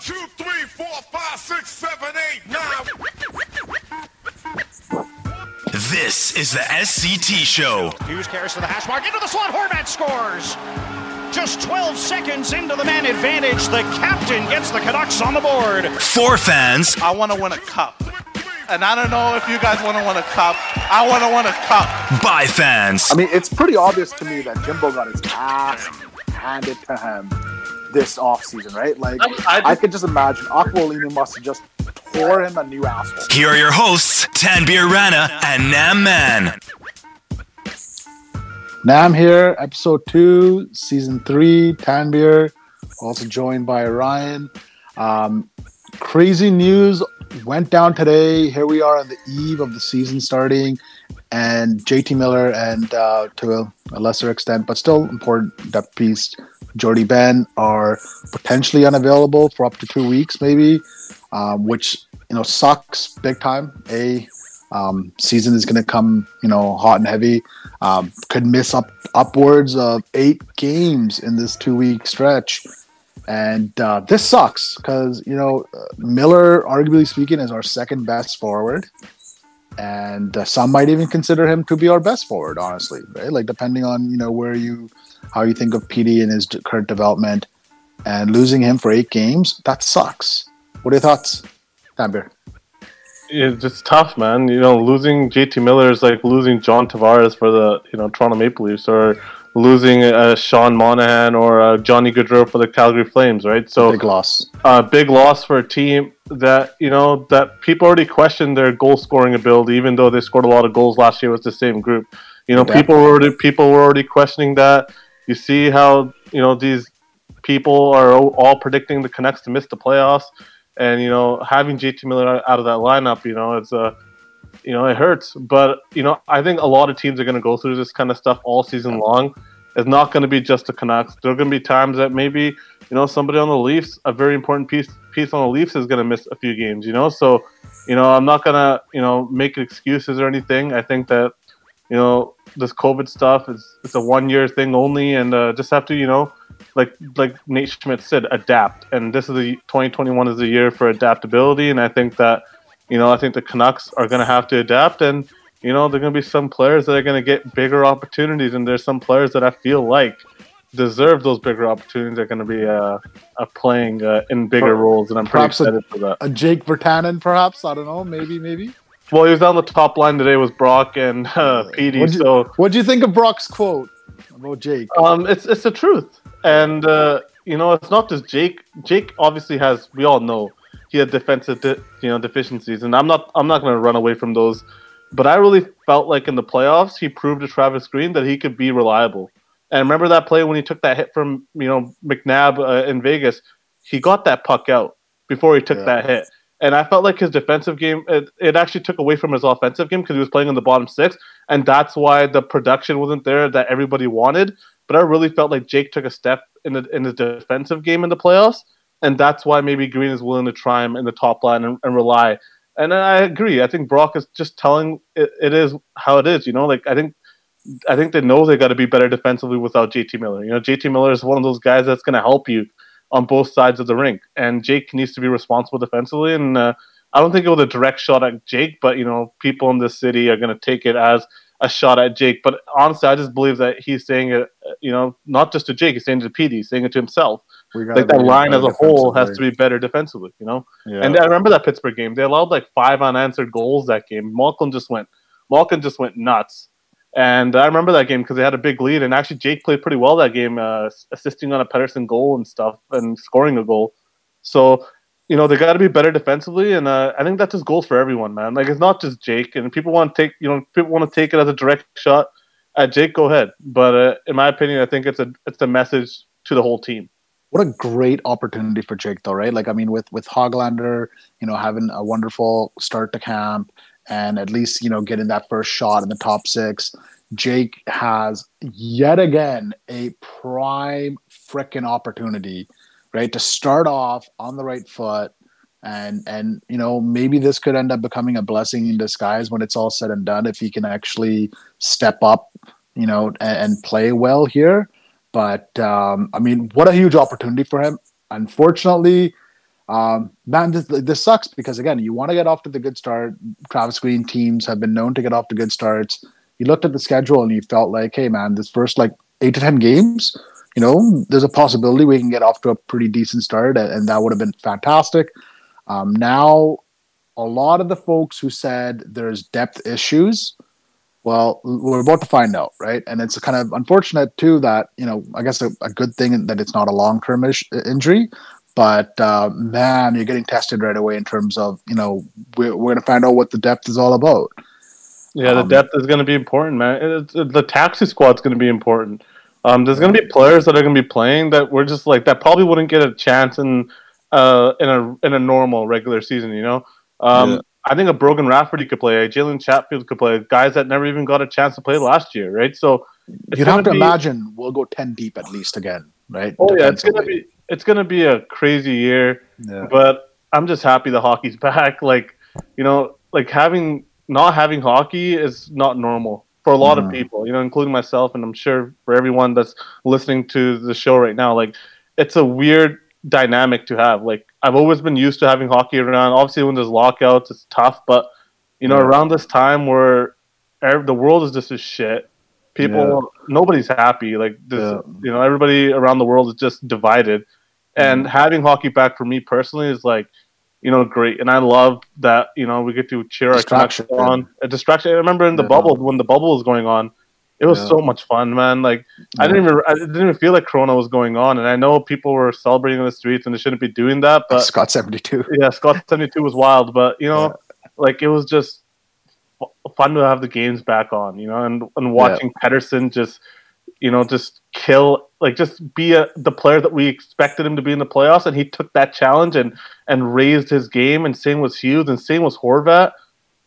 two, three, four, five, six, seven, eight, nine. This is the SCT Show. Hughes carries to the hash mark into the slot. Horvat scores. Just 12 seconds into the man advantage, the captain gets the Canucks on the board. For fans, I want to win a cup. And I don't know if you guys want to win a cup. I want to win a cup. by fans. I mean, it's pretty obvious to me that Jimbo got his ass handed to him this offseason, right? Like, I- I, could just imagine Aquilini must have just tore him a new asshole. Here are your hosts, Tanbir Rana and Nam Man. Nam here, episode two, season three, Tanbeer, also joined by Ryan. Um, crazy news went down today. Here we are on the eve of the season starting, and JT Miller and uh, to a lesser extent, but still important depth piece, Jordie Benn are potentially unavailable for up to two weeks, maybe, um, which you know sucks big time. A um, season is going to come, you know, hot and heavy. Um, could miss up upwards of eight games in this two week stretch, and uh, this sucks because you know uh, Miller, arguably speaking, is our second best forward, and uh, some might even consider him to be our best forward. Honestly, right? Like depending on you know where you, how you think of PD and his current development, and losing him for eight games, that sucks. What are your thoughts, Tambir? it's just tough, man. You know, losing JT Miller is like losing John Tavares for the you know Toronto Maple Leafs, or losing uh, Sean Monahan or uh, Johnny Gaudreau for the Calgary Flames, right? So Big loss. a big loss for a team that you know that people already questioned their goal scoring ability, even though they scored a lot of goals last year with the same group. You know, Yeah. people were already people were already questioning that. You see how you know these people are all all predicting the Canucks to miss the playoffs, and you know having JT Miller out of that lineup, you know it's a you know it hurts. But you know I think a lot of teams are going to go through this kind of stuff all season long. It's not going to be just the Canucks. There are going to be times that maybe you know somebody on the Leafs, a very important piece piece on the Leafs is going to miss a few games. You know, so you know I'm not gonna you know make excuses or anything. I think that you know this COVID stuff is it's a one year thing only, and uh, just have to you know like like Nate Schmidt said, adapt. And this is the 2021 is the year for adaptability, and I think that you know I think the Canucks are going to have to adapt, and you know there are going to be some players that are going to get bigger opportunities, and there's some players that I feel like deserve those bigger opportunities. Are going to be uh, uh playing uh, in bigger roles, and I'm pretty perhaps a- excited for that. A Jake Virtanen, perhaps. I don't know. Maybe, maybe. Well, he was on the top line today with Brock and uh, PD, What'd you, so what'd you think of Brock's quote about Jake? Um, it's it's the truth, and uh, you know it's not just Jake. Jake obviously has. We all know he had defensive, de- you know, deficiencies, and I'm not I'm not going to run away from those. But I really felt like in the playoffs, he proved to Travis Green that he could be reliable. And remember that play when he took that hit from you know McNabb uh, in Vegas? He got that puck out before he took Yeah. that hit. And I felt like his defensive game, it, it actually took away from his offensive game because he was playing in the bottom six. And that's why the production wasn't there that everybody wanted. But I really felt like Jake took a step in the in his defensive game in the playoffs, and that's why maybe Green is willing to try him in the top line and, and rely. And I agree. I think Brock is just telling it, it is how it is. You know, like I think I think they know they got to be better defensively without JT Miller. You know, JT Miller is one of those guys that's going to help you on both sides of the rink, and Jake needs to be responsible defensively. And uh, I don't think it was a direct shot at Jake, but you know, people in this city are going to take it as a shot at Jake. But honestly, I just believe that he's saying it, you know, not just to Jake, he's saying it to PD, he's saying it to himself. Like that line as a whole has to be better defensively, you know. Yeah. And I remember that Pittsburgh game; they allowed like five unanswered goals that game. Malkin just went, Malkin just went nuts. And I remember that game because they had a big lead, and actually Jake played pretty well that game, uh, assisting on a Pettersson goal and stuff, and scoring a goal. So, you know, they got to be better defensively, and uh, I think that's just goals for everyone, man. Like it's not just Jake, and people want to take, you know, people want to take it as a direct shot at Jake. Go ahead, but uh, in my opinion, I think it's a it's a message to the whole team. What a great opportunity for Jake, though, right? Like, I mean, with with Hoglander, you know, having a wonderful start to camp and at least you know getting that first shot in the top six, Jake has yet again a prime freaking opportunity, right, to start off on the right foot. And and you know maybe this could end up becoming a blessing in disguise when it's all said and done if he can actually step up, you know, and, and play well here. But um, I mean, what a huge opportunity for him. Unfortunately, Um, man, this, this sucks because again, you want to get off to the good start. Travis Green teams have been known to get off to good starts. You looked at the schedule and you felt like, hey, man, this first like eight to ten games, you know, there's a possibility we can get off to a pretty decent start, and, that would have been fantastic. Um, now, a lot of the folks who said there's depth issues, well, we're about to find out, right? And it's kind of unfortunate too that you know, I guess a, a good thing that it's not a long term ish- injury, but uh, man, you're getting tested right away in terms of you know we're, we're going to find out what the depth is all about. Yeah, the Um, depth is going to be important, man. It's, it- the taxi squad's going to be important. Um, there's going to be players that are going to be playing that we're just like that probably wouldn't get a chance in uh in a in a normal regular season. You know, um, Yeah. I think a Brogan Rafferty could play, a Jalen Chatfield could play, guys that never even got a chance to play last year, right? So You'd have to be- imagine we'll go ten deep at least again, right? Oh yeah, it's gonna be it's gonna be a crazy year. Yeah. But I'm just happy the hockey's back. Like, you know, like having not having hockey is not normal for a lot of Mhm. people, you know, including myself and I'm sure for everyone that's listening to the show right now. Like it's a weird dynamic to have. Like I've always been used to having hockey around. Obviously when there's lockouts it's tough, but you know, Yeah. around this time where the world is just as shit. People nobody's happy. Like this, Yeah. you know, everybody around the world is just divided. And Mm-hmm. having hockey back for me personally is like, you know, great. And I love that, you know, we get to cheer our Canucks Distraction. on. A distraction. I remember in the Yeah. bubble when the bubble was going on, it was Yeah. so much fun, man. Like I didn't even I didn't even feel like Corona was going on. And I know people were celebrating in the streets and they shouldn't be doing that, but Scott seventy two. yeah, Scott seventy two was wild, but you know, like it was just f- fun to have the games back on, you know, and and watching Pettersson just, you know, just kill, like just be a, the player that we expected him to be in the playoffs, and he took that challenge and and raised his game, and same was Hughes, and same was Horvat.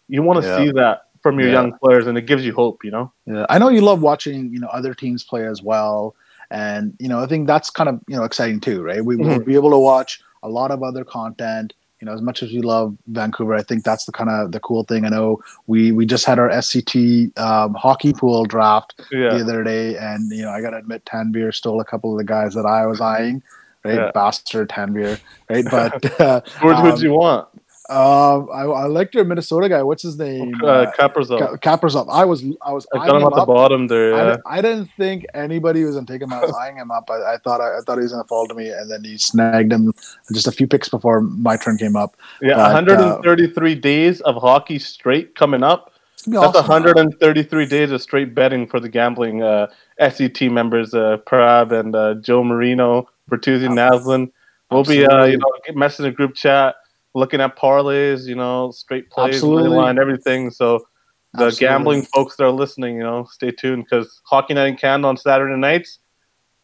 You want to Yeah. see that from your Yeah. young players, and it gives you hope, you know. Yeah, I know you love watching, you know, other teams play as well, and you know, I think that's kind of you know exciting too, right? We will Mhm. be able to watch a lot of other content. You know, as much as we love Vancouver, I think that's the kind of the cool thing. I know we we just had our SCT um, hockey pool draft Yeah, the other day, and you know, I gotta admit, Tanvir stole a couple of the guys that I was eyeing, right? Yeah. Bastard Tanvir, right? But uh, who'd um, you want? Um, I, I liked your Minnesota guy. What's his name? Uh, Kaprizov. Ka- Kaprizov. I was I was I got him at the bottom there. I, Yeah. di- I didn't think anybody was gonna take him. I was eyeing him up. I, I thought I, I thought he was gonna fall to me, and then he snagged him just a few picks before my turn came up. Yeah, But, uh, 133 days of hockey straight coming up. It's gonna be That's awesome. 133 days of straight betting for the gambling uh, SCT members, uh, Parab and uh, Joe Marino, Bertuzzi, Naslin. We'll be, uh, you know, messaging the group chat, looking at parlays, you know, straight plays, Absolutely. money line, everything. So the Absolutely. gambling folks that are listening, you know, stay tuned because Hockey Night in Canada on Saturday nights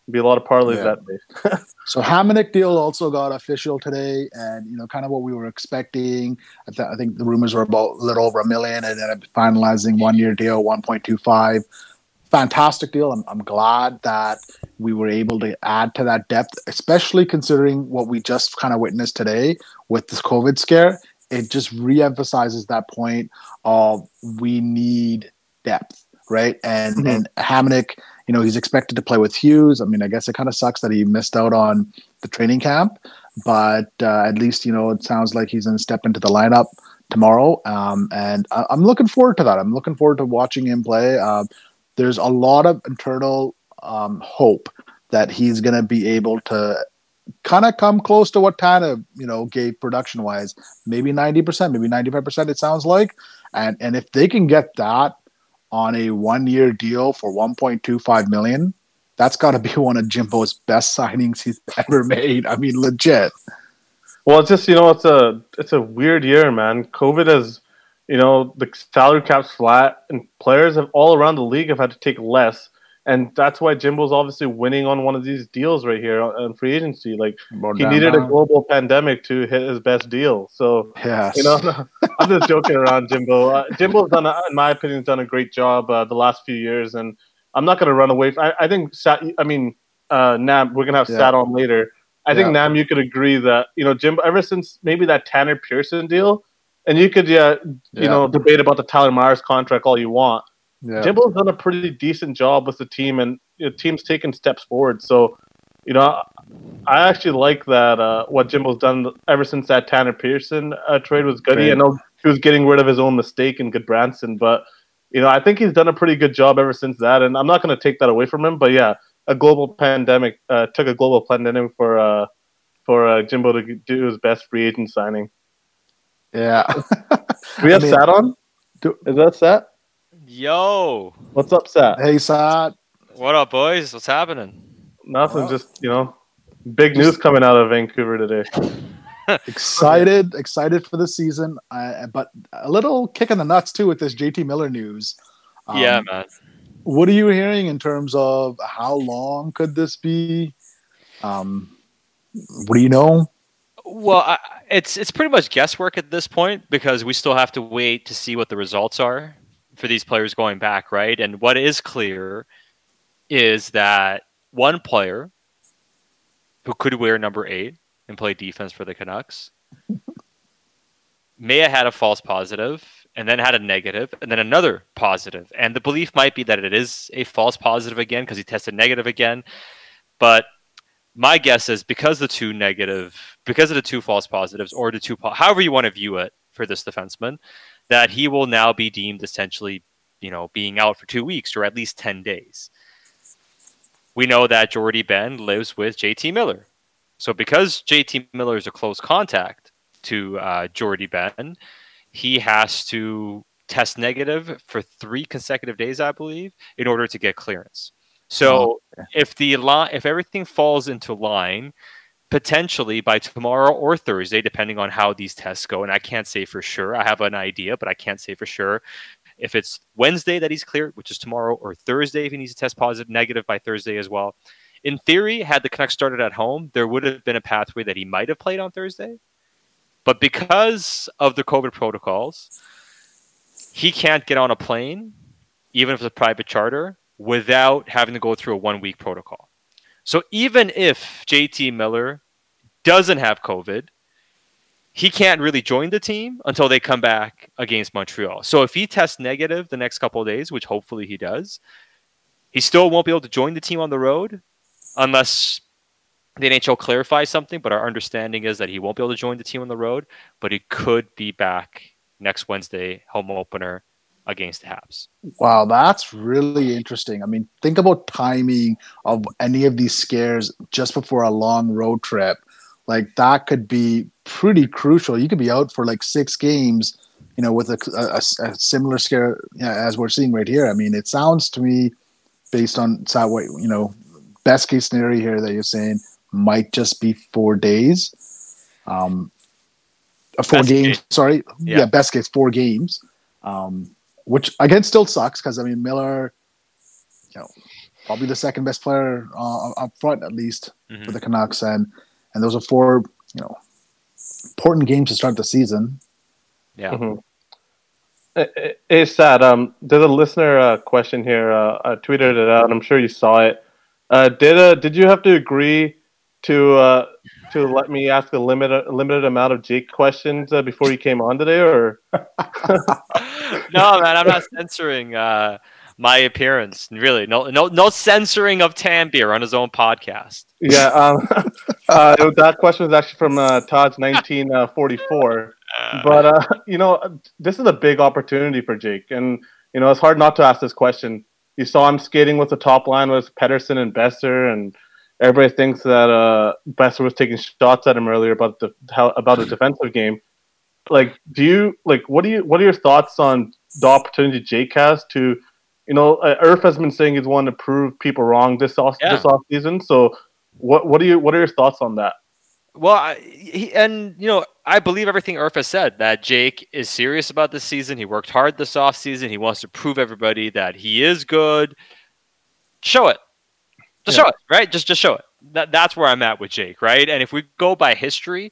be a lot of parlays Yeah. that day. So Hamonic deal also got official today, and you know, kind of what we were expecting. I, th- I think the rumors were about a little over a million, and then finalizing one year deal, one point two five. Fantastic deal. I'm, I'm glad that we were able to add to that depth, especially considering what we just kind of witnessed today with this COVID scare. It just reemphasizes that point of we need depth, right? And Mhm. and Hamonic, you know, he's expected to play with Hughes. I mean, I guess it kind of sucks that he missed out on the training camp, but uh, at least you know it sounds like he's going to step into the lineup tomorrow. Um, and I- I'm looking forward to that. I'm looking forward to watching him play. Uh, there's a lot of internal um, hope that he's going to be able to kind of come close to what Tana, you know, gave production wise. Maybe 90%, maybe 95%, it sounds like. And and if they can get that on a one year deal for 1.25 million, that's got to be one of Jimbo's best signings he's ever made. I mean, legit. Well, it's just you know, it's a it's a weird year, man. COVID has, you know, the salary cap's flat, and players have all around the league have had to take less, and that's why Jimbo's obviously winning on one of these deals right here on free agency. Like he needed a global pandemic to hit his best deal, so Yes. you know, I'm just joking around, Jimbo. Uh, Jimbo's done, a, in my opinion, done a great job uh, the last few years, and I'm not going to run away. From, I, I think, Sat, I mean, uh, Nam, we're going to have Yeah. Sat on later. I think Yeah. Nam, you could agree that you know Jimbo. Ever since maybe that Tanner Pearson deal, and you could, yeah, you Yeah. know, debate about the Tyler Myers contract all you want. Yeah. Jimbo's done a pretty decent job with the team, and the team's taken steps forward. So, you know, I actually like that uh, what Jimbo's done ever since that Tanner Pearson uh, trade was good. I know he was getting rid of his own mistake in Gudbranson, but you know I think he's done a pretty good job ever since that. And I'm not going to take that away from him. But yeah, a global pandemic uh, took a global pandemic for uh, for uh, Jimbo to do his best free agent signing. Yeah. We have I mean- Sat on. Do- Is that Sat? Yo, What's up, Sat? hey, Sat. what up, boys? What's happening? Nothing. Well- just you know, big news coming out of Vancouver today. Excited, excited for the season, uh, but a little kick in the nuts too with this JT Miller news. Um, yeah, man. What are you hearing in terms of how long could this be? Um, what do you know? Well, I, it's it's pretty much guesswork at this point because we still have to wait to see what the results are for these players going back, right? And what is clear is that one player who could wear number eight and play defense for the Canucks may have had a false positive and then had a negative and then another positive. And the belief might be that it is a false positive again because he tested negative again. But my guess is because the two negative, because of the two false positives or the two, po- however you want to view it for this defenseman, that he will now be deemed essentially, you know, being out for two weeks or at least 10 days. We know that Jordie Benn lives with JT Miller. So because JT Miller is a close contact to uh, Jordie Benn, he has to test negative for three consecutive days, I believe, in order to get clearance. So oh, if the line, if everything falls into line, potentially by tomorrow or Thursday, depending on how these tests go, and I can't say for sure. I have an idea, but I can't say for sure. If it's Wednesday that he's cleared, which is tomorrow, or Thursday if he needs to test positive, negative by Thursday as well. In theory, had the Canucks started at home, there would have been a pathway that he might have played on Thursday. But because of the COVID protocols, he can't get on a plane, even if it's a private charter, without having to go through a one week protocol. So even if JT Miller doesn't have COVID, he can't really join the team until they come back against Montreal. So if he tests negative the next couple of days, which hopefully he does, he still won't be able to join the team on the road unless the NHL clarifies something. But our understanding is that he won't be able to join the team on the road, but he could be back next Wednesday, home opener against the Habs. Wow, that's really interesting. I mean, think about timing of any of these scares just before a long road trip. Like that could be pretty crucial. You could be out for like six games, you know, with a, a- a similar scare yeah, as we're seeing right here. I mean, it sounds to me, based on what you know, best case scenario here that you're saying might just be four days. Um, uh, four Best games. case. Sorry, Yeah. yeah. best case four games. Um, which again still sucks because I mean Miller, you know, probably the second best player uh, up front at least Mhm. for the Canucks, and and those are four you know important games to start the season. Yeah. Mhm. Eh, eh, Hey, Sat. Um, there's a listener uh, question here. Uh, I tweeted it out, and I'm sure you saw it. Uh, did uh, did you have to agree to uh, to let me ask a limited limited amount of Jake questions uh, before you came on today, or no, man, I'm not censoring uh, my appearance. Really, no, no, no censoring of Tanbeer on his own podcast. yeah? Um, uh, that question was actually from uh, Todd's 1944. but uh, you know, this is a big opportunity for Jake, and you know, it's hard not to ask this question. You saw him skating with the top line with Pettersson and Boeser, and everybody thinks that uh, Boeser was taking shots at him earlier about the how, about the defensive game. Like, do you like what do you what are your thoughts on the opportunity Jake has to, you know, uh, Irf has been saying he's wanting to prove people wrong this off Yeah. this off season. So, what what do you what are your thoughts on that? Well, I, he, and you know, I believe everything Irf has said that Jake is serious about this season. He worked hard this off season. He wants to prove everybody that he is good. Show it. Just Yeah. show it, right? Just just show it. That, that's where I'm at with Jake, right? And if we go by history,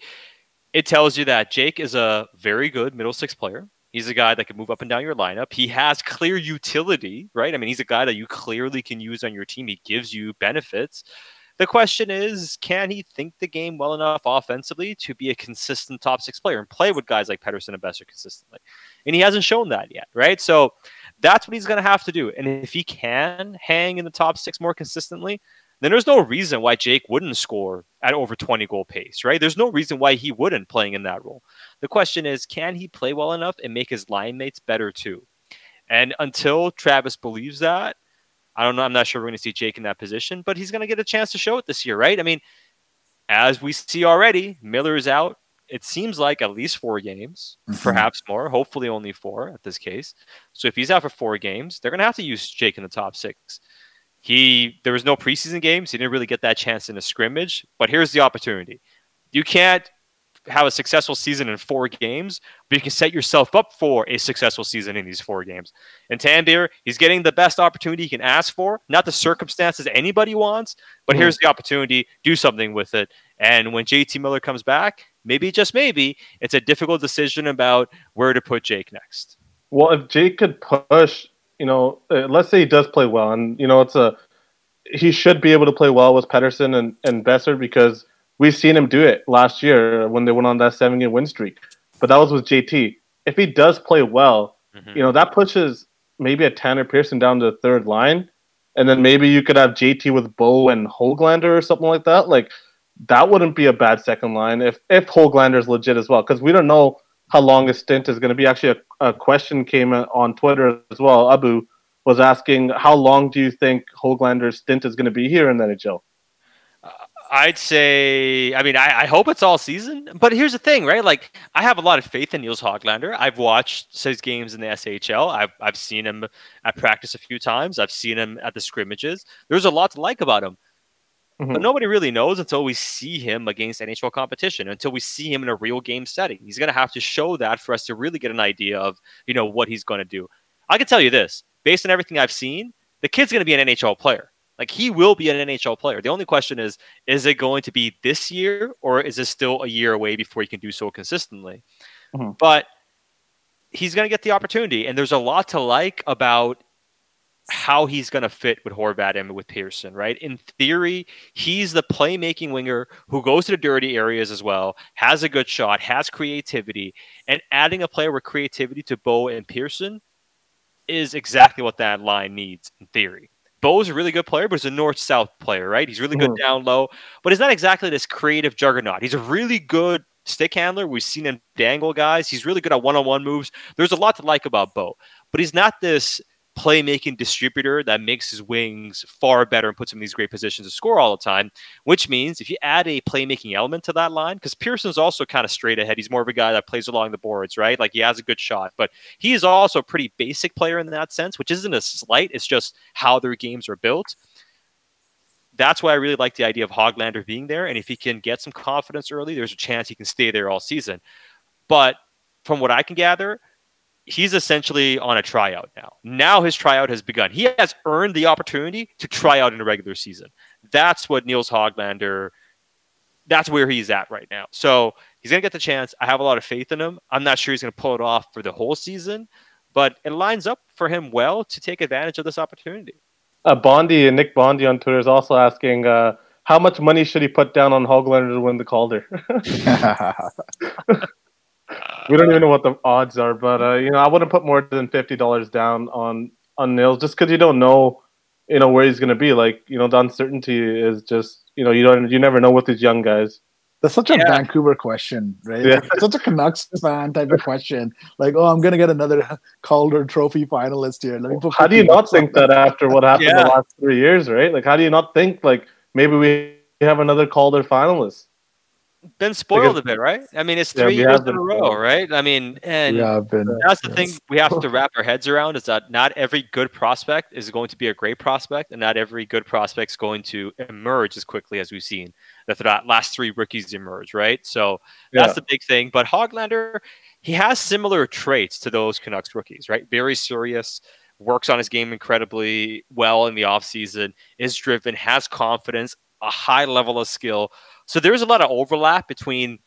it tells you that Jake is a very good middle six player. He's a guy that can move up and down your lineup. He has clear utility, right? I mean, he's a guy that you clearly can use on your team. He gives you benefits. The question is, can he think the game well enough offensively to be a consistent top six player and play with guys like Pettersson and Boeser consistently? And he hasn't shown that yet, right? So that's what he's going to have to do. And if he can hang in the top six more consistently, then there's no reason why Jake wouldn't score at over 20 goal pace, right? There's no reason why he wouldn't playing in that role. The question is, can he play well enough and make his line mates better too? And until Travis believes that, I don't know. I'm not sure we're going to see Jake in that position, but he's going to get a chance to show it this year, right? I mean, as we see already, Miller is out. It seems like at least four games, Mhm. perhaps more. Hopefully, only four at this case. So if he's out for four games, they're going to have to use Jake in the top six. He there was no preseason games. He didn't really get that chance in a scrimmage. But here's the opportunity: you can't have a successful season in four games, but you can set yourself up for a successful season in these four games. And Tanbeer, he's getting the best opportunity he can ask for, not the circumstances anybody wants, but Mhm. here's the opportunity, do something with it. And when JT Miller comes back, maybe just maybe, it's a difficult decision about where to put Jake next. Well, if Jake could push, you know, uh, let's say he does play well, and you know, it's a he should be able to play well with Pettersson and and Boeser because we've seen him do it last year when they went on that seven game win streak. But that was with JT. If he does play well, Mhm. you know, that pushes maybe a Tanner Pearson down to the third line, and then maybe you could have JT with Bo and Hoglander or something like that. Like that wouldn't be a bad second line if if Hoglander is legit as well, because we don't know how long his stint is going to be. Actually, a, a question came on Twitter as well. Abu was asking, how long do you think Hoglander's stint is going to be here in the NHL? Uh, I'd say, I mean, I, I hope it's all season. But here's the thing, right? Like, I have a lot of faith in Nils Hoglander. I've watched his games in the SHL. I've, I've seen him at practice a few times. I've seen him at the scrimmages. There's a lot to like about him. But Mhm. nobody really knows until we see him against NHL competition, until we see him in a real game setting. He's going to have to show that for us to really get an idea of, you know, what he's going to do. I can tell you this, based on everything I've seen, the kid's going to be an NHL player. Like he will be an NHL player. The only question is, is it going to be this year or is it still a year away before he can do so consistently? Mhm. But he's going to get the opportunity, and there's a lot to like about how he's going to fit with Horvat and with Pearson, right? In theory, he's the playmaking winger who goes to the dirty areas as well, has a good shot, has creativity, and adding a player with creativity to Bo and Pearson is exactly what that line needs in theory. Bo's a really good player, but he's a north-south player, right? He's really good Mhm. down low, but he's not exactly this creative juggernaut. He's a really good stick handler. We've seen him dangle guys. He's really good at one-on-one moves. There's a lot to like about Bo, but he's not this playmaking distributor that makes his wings far better and puts him in these great positions to score all the time. Which means if you add a playmaking element to that line, because Pearson's also kind of straight ahead, he's more of a guy that plays along the boards, right? Like he has a good shot, but he is also a pretty basic player in that sense, which isn't a slight. It's just how their games are built. That's why I really like the idea of Hoglander being there. And if he can get some confidence early, there's a chance he can stay there all season. But from what I can gather, he's essentially on a tryout now. Now his tryout has begun. He has earned the opportunity to try out in a regular season. That's what Nils Hoglander. That's where he's at right now. So he's gonna get the chance. I have a lot of faith in him. I'm not sure he's gonna pull it off for the whole season, but it lines up for him well to take advantage of this opportunity. Uh, Bondi and Nick Bondi on Twitter is also asking, uh, how much money should he put down on Hoglander to win the Calder? we don't even know what the odds are, but uh, you know, I wouldn't put more than fifty dollars down on on Nils just because you don't know, you know, where he's going to be. Like, you know, the uncertainty is just, you know, you don't, you never know with these young guys. That's such a Yeah. Vancouver question, right? Yeah. It's such a Canucks fan type of question. Like, oh, I'm gonna get another Calder Trophy finalist here. Let me put How do you not think that after what happened Yeah. the last three years, right? Like, how do you not think like maybe we have another Calder finalist? Been spoiled Because- a bit, right? I mean, it's three we years in a row, spoiled. right? I mean, and Yeah, been. That's the yes. thing we have to wrap our heads around is that not every good prospect is going to be a great prospect, and not every good prospect is going to emerge as quickly as we've seen that the last three rookies emerge, right? So that's Yeah. the big thing. But Hoglander, he has similar traits to those Canucks rookies, right? Very serious, works on his game incredibly well in the offseason, is driven, has confidence, a high level of skill. So there's a lot of overlap between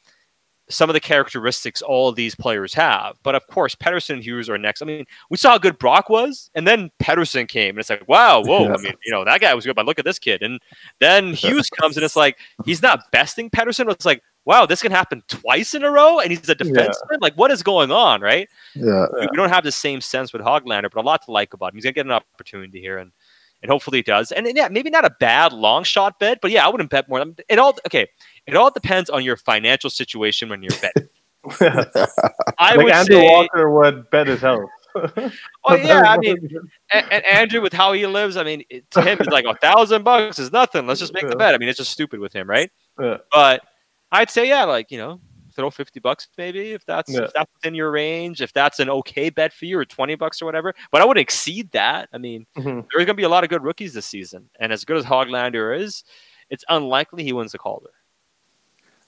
some of the characteristics all of these players have. But of course, Pettersson and Hughes are next. I mean, we saw how good Brock was, and then Pettersson came, and it's like, wow, whoa. Yeah. I mean, you know, that guy was good, but look at this kid. And then Hughes comes, and it's like, he's not besting Pettersson. It's like, wow, this can happen twice in a row, and he's a defenseman. Like, what is going on, right? Yeah, We- We don't have the same sense with Hoglander, but a lot to like about him. He's gonna get an opportunity here, and and hopefully it does. And, and yeah, maybe not a bad long shot bet, but yeah, I wouldn't bet more. It all okay. It all depends on your financial situation when you're betting. I like would Andrew say, Walker would bet his house. oh yeah, I mean, and, and Andrew with how he lives, I mean, it, to him, it's like oh, a thousand bucks is nothing. Let's just make the bet. I mean, it's just stupid with him, right? Yeah. But I'd say, yeah, like you know, throw fifty bucks maybe if that's Yeah. if that's within your range, if that's an okay bet for you, or twenty bucks or whatever. But I wouldn't exceed that. I mean, Mhm. there's going to be a lot of good rookies this season, and as good as Hoglander is, it's unlikely he wins the Calder.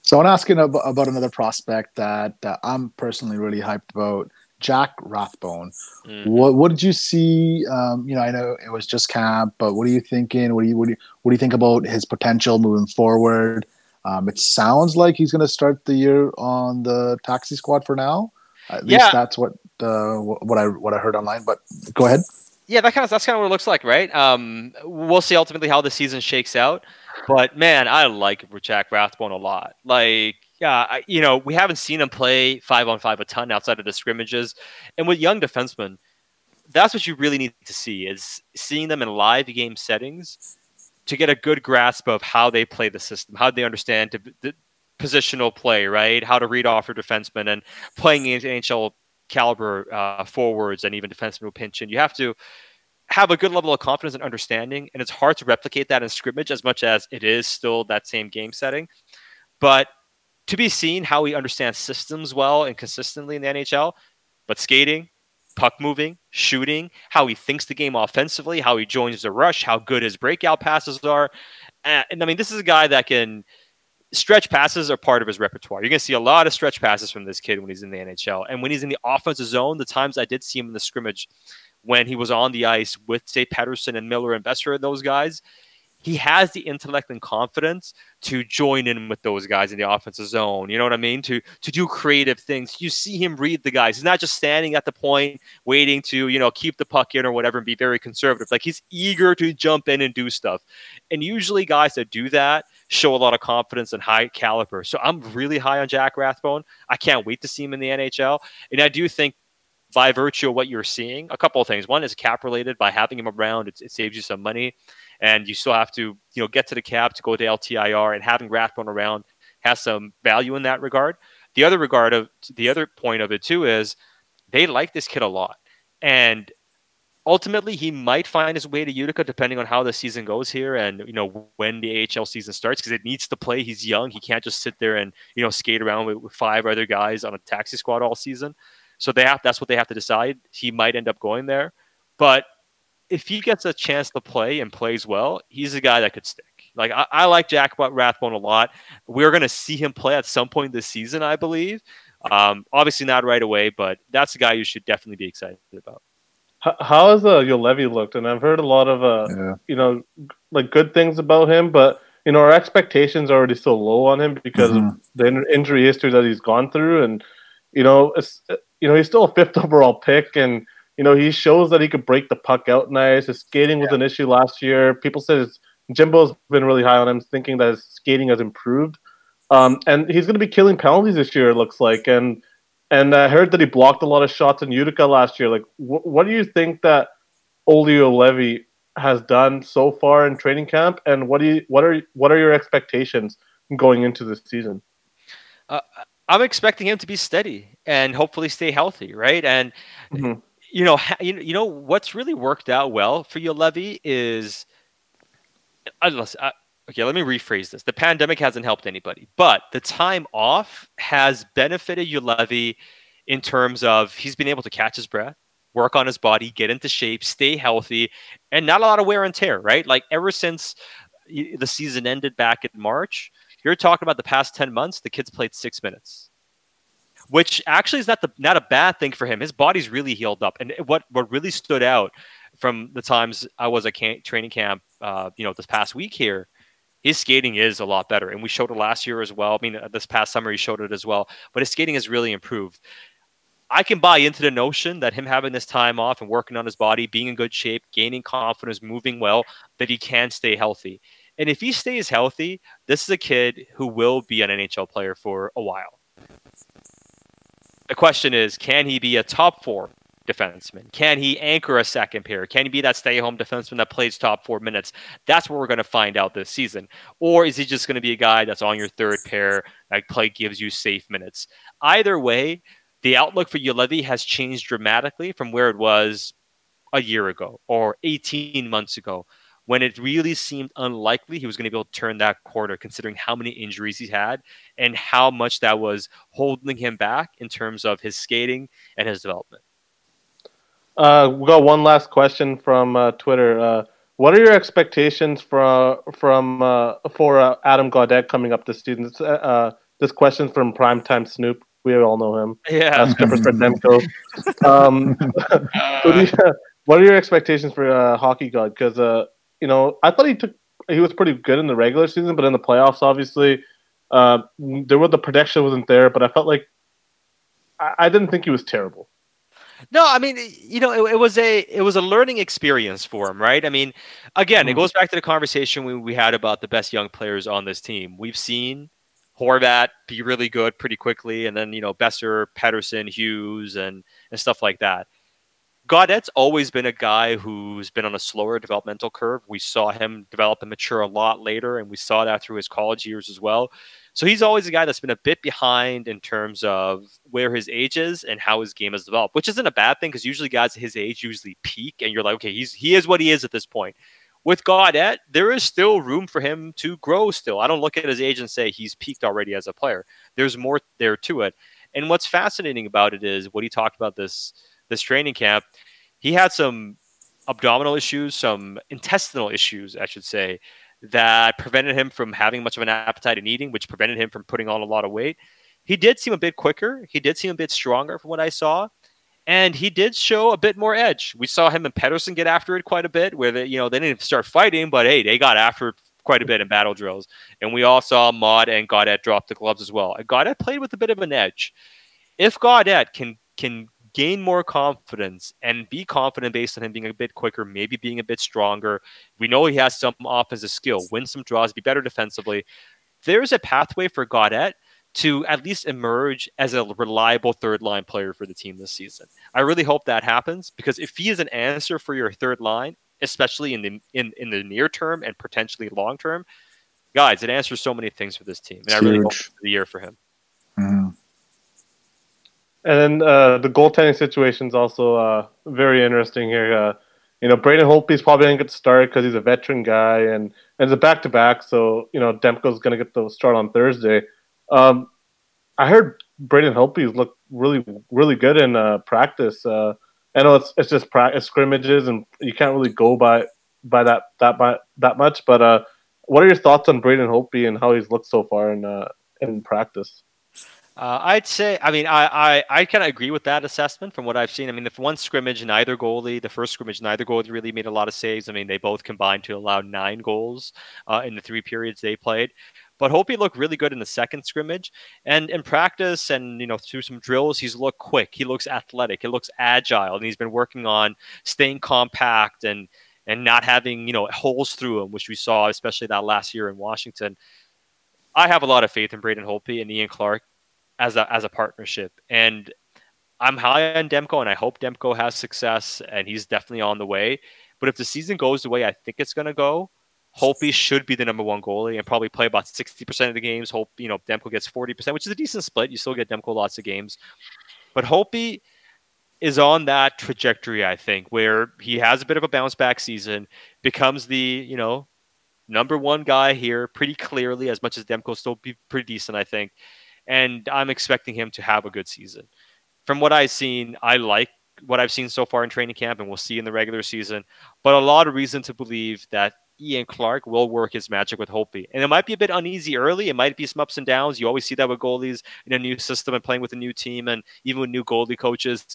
So I'm asking ask about, about another prospect that uh, I'm personally really hyped about, Jack Rathbone. Mm. What what did you see? Um, you know, I know it was just camp, but what are you thinking? What do you what do you, what do you think about his potential moving forward? Um, it sounds like he's going to start the year on the taxi squad for now. At least Yeah. that's what uh, what I what I heard online. But go ahead. Yeah, that kind of that's kind of what it looks like, right? Um, we'll see ultimately how the season shakes out. But man, I like Jack Rathbone a lot. Like, yeah, I, you know, we haven't seen him play five on five a ton outside of the scrimmages, and with young defensemen, that's what you really need to see is seeing them in live game settings to get a good grasp of how they play the system, how they understand the, the positional play, right? How to read off your defenseman and playing NHL caliber uh, forwards and even defensemen who pinch in. You have to have a good level of confidence and understanding, and it's hard to replicate that in scrimmage as much as it is still that same game setting. But to be seen how he understands systems well and consistently in the NHL, but skating, puck moving, shooting, how he thinks the game offensively, how he joins the rush, how good his breakout passes are. And I mean, this is a guy that can stretch passes are part of his repertoire. You're going to see a lot of stretch passes from this kid when he's in the NHL. And when he's in the offensive zone, the times I did see him in the scrimmage when he was on the ice with, say, Pettersson and Miller and Boeser and those guys, he has the intellect and confidence to join in with those guys in the offensive zone. You know what I mean? To to do creative things. You see him read the guys. He's not just standing at the point waiting to, you know, keep the puck in or whatever and be very conservative. Like he's eager to jump in and do stuff. And usually guys that do that show a lot of confidence and high caliber. So I'm really high on Jack Rathbone. I can't wait to see him in the NHL. And I do think by virtue of what you're seeing, a couple of things. One is cap related. By having him around, it, it saves you some money, and you still have to, you know, get to the cap to go to LTIR. And having Rathbone around has some value in that regard. The other regard of the other point of it too is they like this kid a lot, and ultimately he might find his way to Utica depending on how the season goes here and you know when the AHL season starts because it needs to play. He's young; he can't just sit there and you know skate around with, with five other guys on a taxi squad all season. So they have that's what they have to decide. He might end up going there, but if he gets a chance to play and plays well, he's a guy that could stick. Like I, I like Jack Rathbone a lot. We're going to see him play at some point this season, I believe. Um, obviously not right away, but that's a guy you should definitely be excited about. H- How has uh, Levy looked? And I've heard a lot of uh, Yeah. you know, like good things about him, but you know, our expectations are already so low on him because of Mhm. the injury history that he's gone through, and you know, it's you know, he's still a fifth overall pick, and you know, he shows that he could break the puck out nice. His skating was an issue last year. People said his, Jimbo's been really high on him, thinking that his skating has improved, um, and he's going to be killing penalties this year. It looks like, and and I heard that he blocked a lot of shots in Utica last year. Like, wh- what do you think that Olli Juolevi has done so far in training camp, and what do you what are what are your expectations going into this season? Uh, I'm expecting him to be steady and hopefully stay healthy, right? And Mhm. You know, you know, what's really worked out well for Juolevi, is I, listen, I, okay. Let me rephrase this: the pandemic hasn't helped anybody, but the time off has benefited Juolevi, in terms of he's been able to catch his breath, work on his body, get into shape, stay healthy, and not a lot of wear and tear, right? Like ever since the season ended back in March, you're talking about the past 10 months, the kid's played six minutes. Which actually is not the not a bad thing for him. His body's really healed up, and what what really stood out from the times I was at camp, training camp, uh, you know, this past week here, his skating is a lot better, and we showed it last year as well. I mean, uh, this past summer he showed it as well, but his skating has really improved. I can buy into the notion that him having this time off and working on his body, being in good shape, gaining confidence, moving well, that he can stay healthy. And if he stays healthy, this is a kid who will be an NHL player for a while. The question is, can he be a top four defenseman? Can he anchor a second pair? Can he be that stay home defenseman that plays top four minutes? That's what we're going to find out this season. Or is he just going to be a guy that's on your third pair that play gives you safe minutes? Either way, the outlook for Juolevi has changed dramatically from where it was a year ago or 18 months ago when it really seemed unlikely he was going to be able to turn that corner, considering how many injuries he's had and how much that was holding him back in terms of his skating and his development. Uh, we got one last question from uh, Twitter. Uh, what are your expectations for from uh, for uh, Adam Gaudette coming up this season? This, uh, this question from Primetime Snoop. We all know him. Yeah. Uh, Strippers for Demko. Um, what are your expectations for uh, Hockey God? Because uh, you know, I thought he took he was pretty good in the regular season, but in the playoffs, obviously, uh, there was the protection wasn't there. But I felt like I, I didn't think he was terrible. No, I mean, you know, it, it, was a it was a learning experience for him, right? I mean, again, it goes back to the conversation we, we had about the best young players on this team. We've seen Horvat be really good pretty quickly, and then you know Boeser, Pettersson, Hughes, and and stuff like that. Gaudette's always been a guy who's been on a slower developmental curve. We saw him develop and mature a lot later, and we saw that through his college years as well. So he's always a guy that's been a bit behind in terms of where his age is and how his game has developed, which isn't a bad thing because usually guys his age usually peak, and you're like, okay, he's he is what he is at this point. With Gaudette, there is still room for him to grow. Still, I don't look at his age and say he's peaked already as a player. There's more there to it. And what's fascinating about it is what he talked about this this training camp, he had some abdominal issues, some intestinal issues, I should say, that prevented him from having much of an appetite and eating, which prevented him from putting on a lot of weight. He did seem a bit quicker. He did seem a bit stronger from what I saw. And he did show a bit more edge. We saw him and Pettersson get after it quite a bit, where they, you know, they didn't start fighting, but hey, they got after it quite a bit in battle drills. And we all saw Motte and Gaudette drop the gloves as well. And Gaudette played with a bit of an edge. If Gaudette can can gain more confidence and be confident based on him being a bit quicker, maybe being a bit stronger. We know he has some offensive skill, win some draws, be better defensively. There's a pathway for Gaudette to at least emerge as a reliable third line player for the team this season. I really hope that happens because if he is an answer for your third line, especially in the in, in the near term and potentially long term, guys, it answers so many things for this team. And It's I really huge. hope it's the year for him. And then uh, the goaltending situation is also uh, very interesting here. Uh, you know, Braden Holtby's probably going to get the start because he's a veteran guy and, and it's a back to back. So, you know, Demko's going to get the start on Thursday. Um, I heard Braden Holtby's look really, really good in uh, practice. Uh, I know it's, it's just practice scrimmages and you can't really go by by that that by, that much. But uh, what are your thoughts on Braden Holtby and how he's looked so far in in practice? Uh, I'd say, I mean, I, I, I kind of agree with that assessment from what I've seen. I mean, the one scrimmage, neither goalie, the first scrimmage, neither goalie really made a lot of saves. I mean, they both combined to allow nine goals uh, in the three periods they played. But Hopi looked really good in the second scrimmage, and in practice, and you know, through some drills, he's looked quick. He looks athletic. He looks agile, and he's been working on staying compact and and not having you know holes through him, which we saw especially that last year in Washington. I have a lot of faith in Braden Holtby and Ian Clark as a as a partnership. And I'm high on Demko, and I hope Demko has success, and he's definitely on the way. But if the season goes the way I think it's going to go, Holtby should be the number one goalie and probably play about 60% of the games. Hope, you know, Demko gets 40%, which is a decent split. You still get Demko lots of games. But Holtby is on that trajectory, I think, where he has a bit of a bounce back season, becomes the, you know, number one guy here pretty clearly, as much as Demko still be pretty decent, I think and I'm expecting him to have a good season. From what I've seen, I like what I've seen so far in training camp, and we'll see in the regular season. But a lot of reason to believe that Ian Clark will work his magic with Holtby. And it might be a bit uneasy early. It might be some ups and downs. You always see that with goalies in a new system and playing with a new team, and even with new goalie coaches.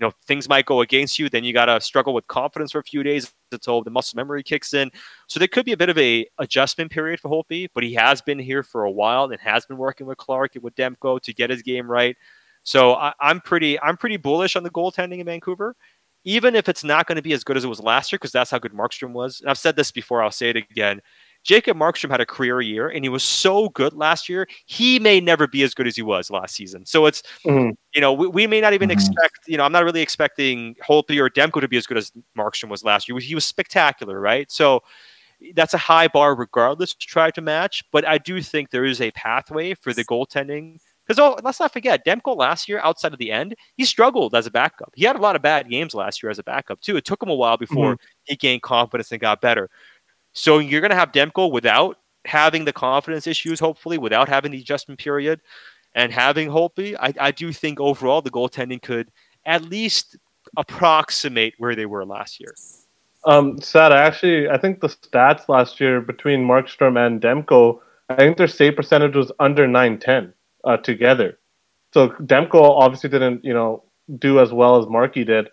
You know, things might go against you. Then you got to struggle with confidence for a few days until the muscle memory kicks in. So there could be a bit of a adjustment period for Holtby, but he has been here for a while and has been working with Clark and with Demko to get his game right. So I, I'm pretty I'm pretty bullish on the goaltending in Vancouver, even if it's not going to be as good as it was last year, because that's how good Markstrom was. And I've said this before, I'll say it again. Jacob Markstrom had a career year and he was so good last year. He may never be as good as he was last season. So it's, Mhm. you know, we, we may not even Mhm. expect, you know, I'm not really expecting Holtby or Demko to be as good as Markstrom was last year. He was spectacular, right? So that's a high bar regardless to try to match. But I do think there is a pathway for the goaltending. Because oh, let's not forget, Demko last year, outside of the end, he struggled as a backup. He had a lot of bad games last year as a backup too. It took him a while before he gained confidence and got better. So you're going to have Demko without having the confidence issues, hopefully, without having the adjustment period, and having Holtby. I, I do think overall the goaltending could at least approximate where they were last year. Um, sad. Actually, I think the stats last year between Markstrom and Demko, I think their save percentage was under 910 uh, together. So Demko obviously didn't, you know, do as well as Markey did.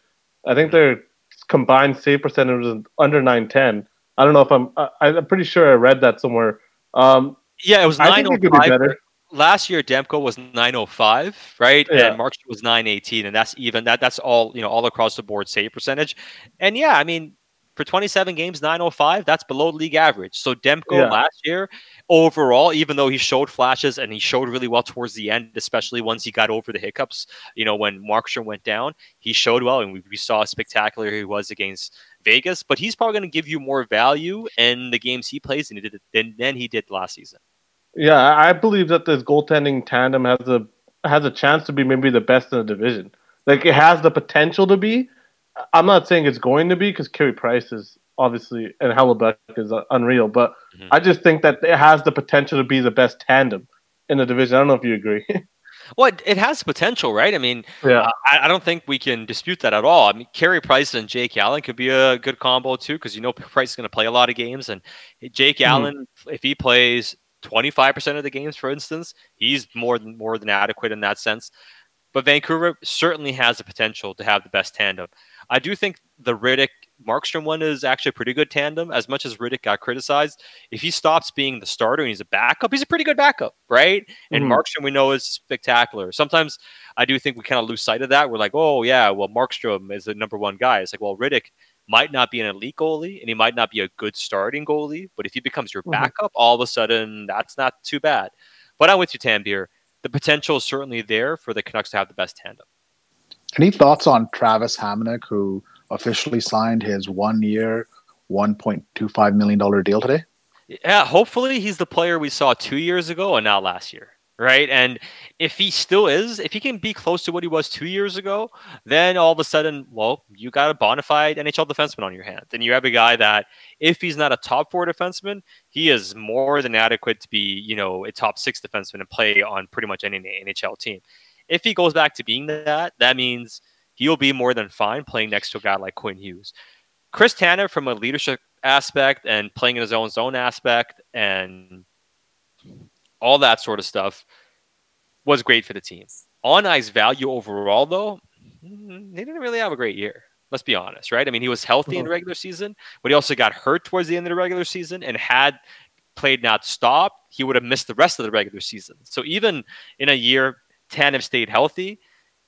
I think their combined save percentage was under 910. I don't know if I'm. I, I'm pretty sure I read that somewhere. Um, Yeah, it was I could be 905. last year Demko was 905, right? Yeah. And Markstrom was 918, and that's even that that's all you know all across the board save percentage. And yeah, I mean for 27 games 905, that's below league average. So Demko Yeah. last year overall, even though he showed flashes and he showed really well towards the end, especially once he got over the hiccups, you know when Markstrom went down, he showed well, and we, we saw how spectacular he was against Vegas. But he's probably going to give you more value in the games he plays than he did than, than he did last season. Yeah, I I believe that this goaltending tandem has a has a chance to be maybe the best in the division. Like it has the potential to be. I'm not saying it's going to be because Carey Price is obviously and Hellebuyck is unreal, but Mhm. I just think that it has the potential to be the best tandem in the division. I don't know if you agree. Well, it, it has potential, right? I mean, yeah, Uh, I, I don't think we can dispute that at all. I mean, Carey Price and Jake Allen could be a good combo too, because you know Price is going to play a lot of games, and Jake Mhm. Allen, if he plays twenty five percent of the games, for instance, he's more than more than adequate in that sense. But Vancouver certainly has the potential to have the best tandem. I do think the Rittich Markstrom one is actually a pretty good tandem. As much as Rittich got criticized, if he stops being the starter and he's a backup, he's a pretty good backup, right? And Mhm. Markstrom we know is spectacular. Sometimes I do think we kind of lose sight of that. We're like, oh yeah, well Markstrom is the number one guy. It's like, well Rittich might not be an elite goalie and he might not be a good starting goalie, but if he becomes your Mhm. backup, all of a sudden that's not too bad. But I'm with you, Tanbeer. The potential is certainly there for the Canucks to have the best tandem. Any thoughts on Travis Hamonic, who officially signed his one two five million dollar deal today? Yeah, hopefully he's the player we saw two years ago and not last year, right? And if he still is, if he can be close to what he was two years ago, then all of a sudden, well, you got a bona fide NHL defenseman on your hands. And you have a guy that, if he's not a top four defenseman, he is more than adequate to be, you know, a top six defenseman and play on pretty much any NHL team. If he goes back to being that, that means he'll be more than fine playing next to a guy like Quinn Hughes. Chris Tanev, from a leadership aspect and playing in his own zone aspect and all that sort of stuff, was great for the team. On ice value overall, though, mm, they didn't really have a great year. Let's be honest, right? I mean, he was healthy in the regular season, but he also got hurt towards the end of the regular season and had played not stopped, he would have missed the rest of the regular season. So even in a year, Tanev stayed healthy.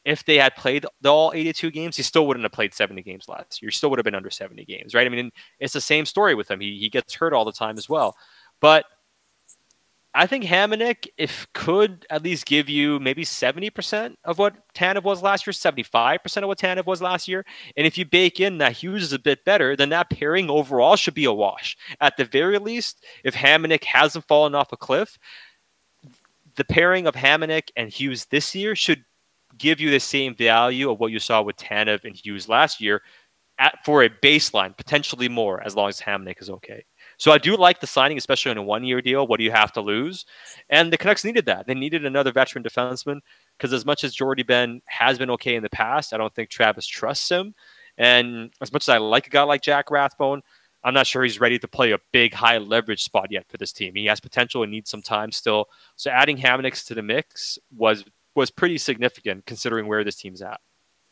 If they had played the all 82 games, he still wouldn't have played 70 games last year. He still would have been under 70 games, right? I mean, it's the same story with him. He, he gets hurt all the time as well. But I think Hamonic, if could at least give you maybe 70% of what Tanev was last year, 75% of what Tanev was last year. And if you bake in that Hughes is a bit better, then that pairing overall should be a wash. At the very least, if Hamonic hasn't fallen off a cliff, the pairing of Hamonic and Hughes this year should give you the same value of what you saw with Tanev and Hughes last year at, for a baseline, potentially more, as long as Hamonic is okay. So I do like the signing, especially in a one-year deal. What do you have to lose? And the Canucks needed that. They needed another veteran defenseman because as much as Jordie Benn has been okay in the past, I don't think Travis trusts him. And as much as I like a guy like Jack Rathbone, I'm not sure he's ready to play a big high leverage spot yet for this team. He has potential and needs some time still. So adding Hamonic to the mix was was pretty significant considering where this team's at.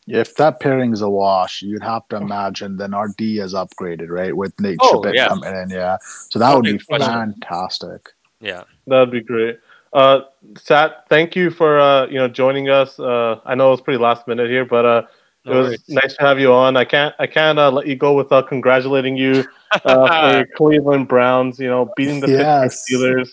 If that pairing is a wash, you'd have to imagine then our D is upgraded, right? With Nate Oh, Schmidt yeah. coming in, yeah. So that No would be big fantastic. Yeah. that'd be great. Uh, Sat, thank you for uh, you know joining us. Uh, I know it's pretty last minute here, but uh, No it was worries. nice to have you on. I can't I can't uh, let you go without congratulating you uh, for your Cleveland Browns. You know, beating the Yes. Pittsburgh Steelers.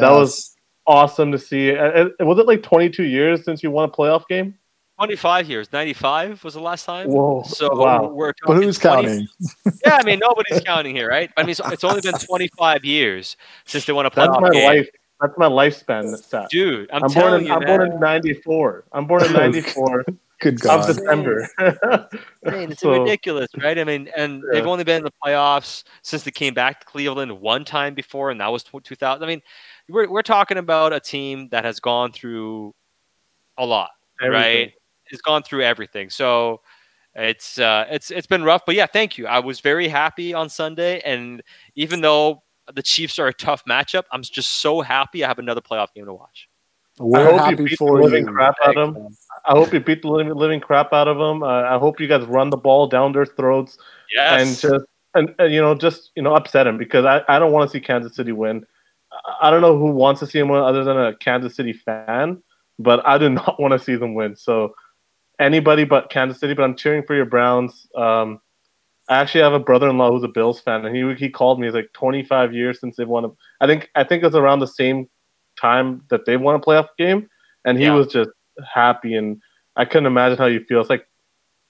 That was awesome to see. Uh, uh, Was it like 22 years since you won a playoff game? 25 years. 95 was the last time. Whoa! So wow. we're But who's 20 counting? Yeah, I mean nobody's counting here, right? I mean, it's, it's only been 25 years since they won a That's playoff my game. life. That's my lifespan. That's that. Dude, I'm, I'm, born in you, I'm man. born in '94. I'm born in '94 Good of God. December. I mean, it's So- ridiculous, right? I mean, and they've only been in the playoffs since they came back to Cleveland one time before, and that was 2000. I mean, we're we're talking about a team that has gone through a lot, Everything. right? It's gone through everything. So it's uh, it's it's been rough, but yeah, thank you. I was very happy on Sunday, and even though the Chiefs are a tough matchup, I'm just so happy I have another playoff game to watch. We're hope you happy beat the for living you. crap out of them. I hope you beat the living, living crap out of them. Uh, I hope you guys run the ball down their throats and just and, and you know just you know upset them because I, I don't want to see Kansas City win. I- I don't know who wants to see them win other than a Kansas City fan, but I do not want to see them win. So anybody but Kansas City. But I'm cheering for your Browns. Um, I actually have a brother-in-law who's a Bills fan, and he he called me. He's like 25 years since they've won. A, I think I think it's around the same time that they won a playoff game, and he Yeah. was just happy. And I couldn't imagine how you feel. It's like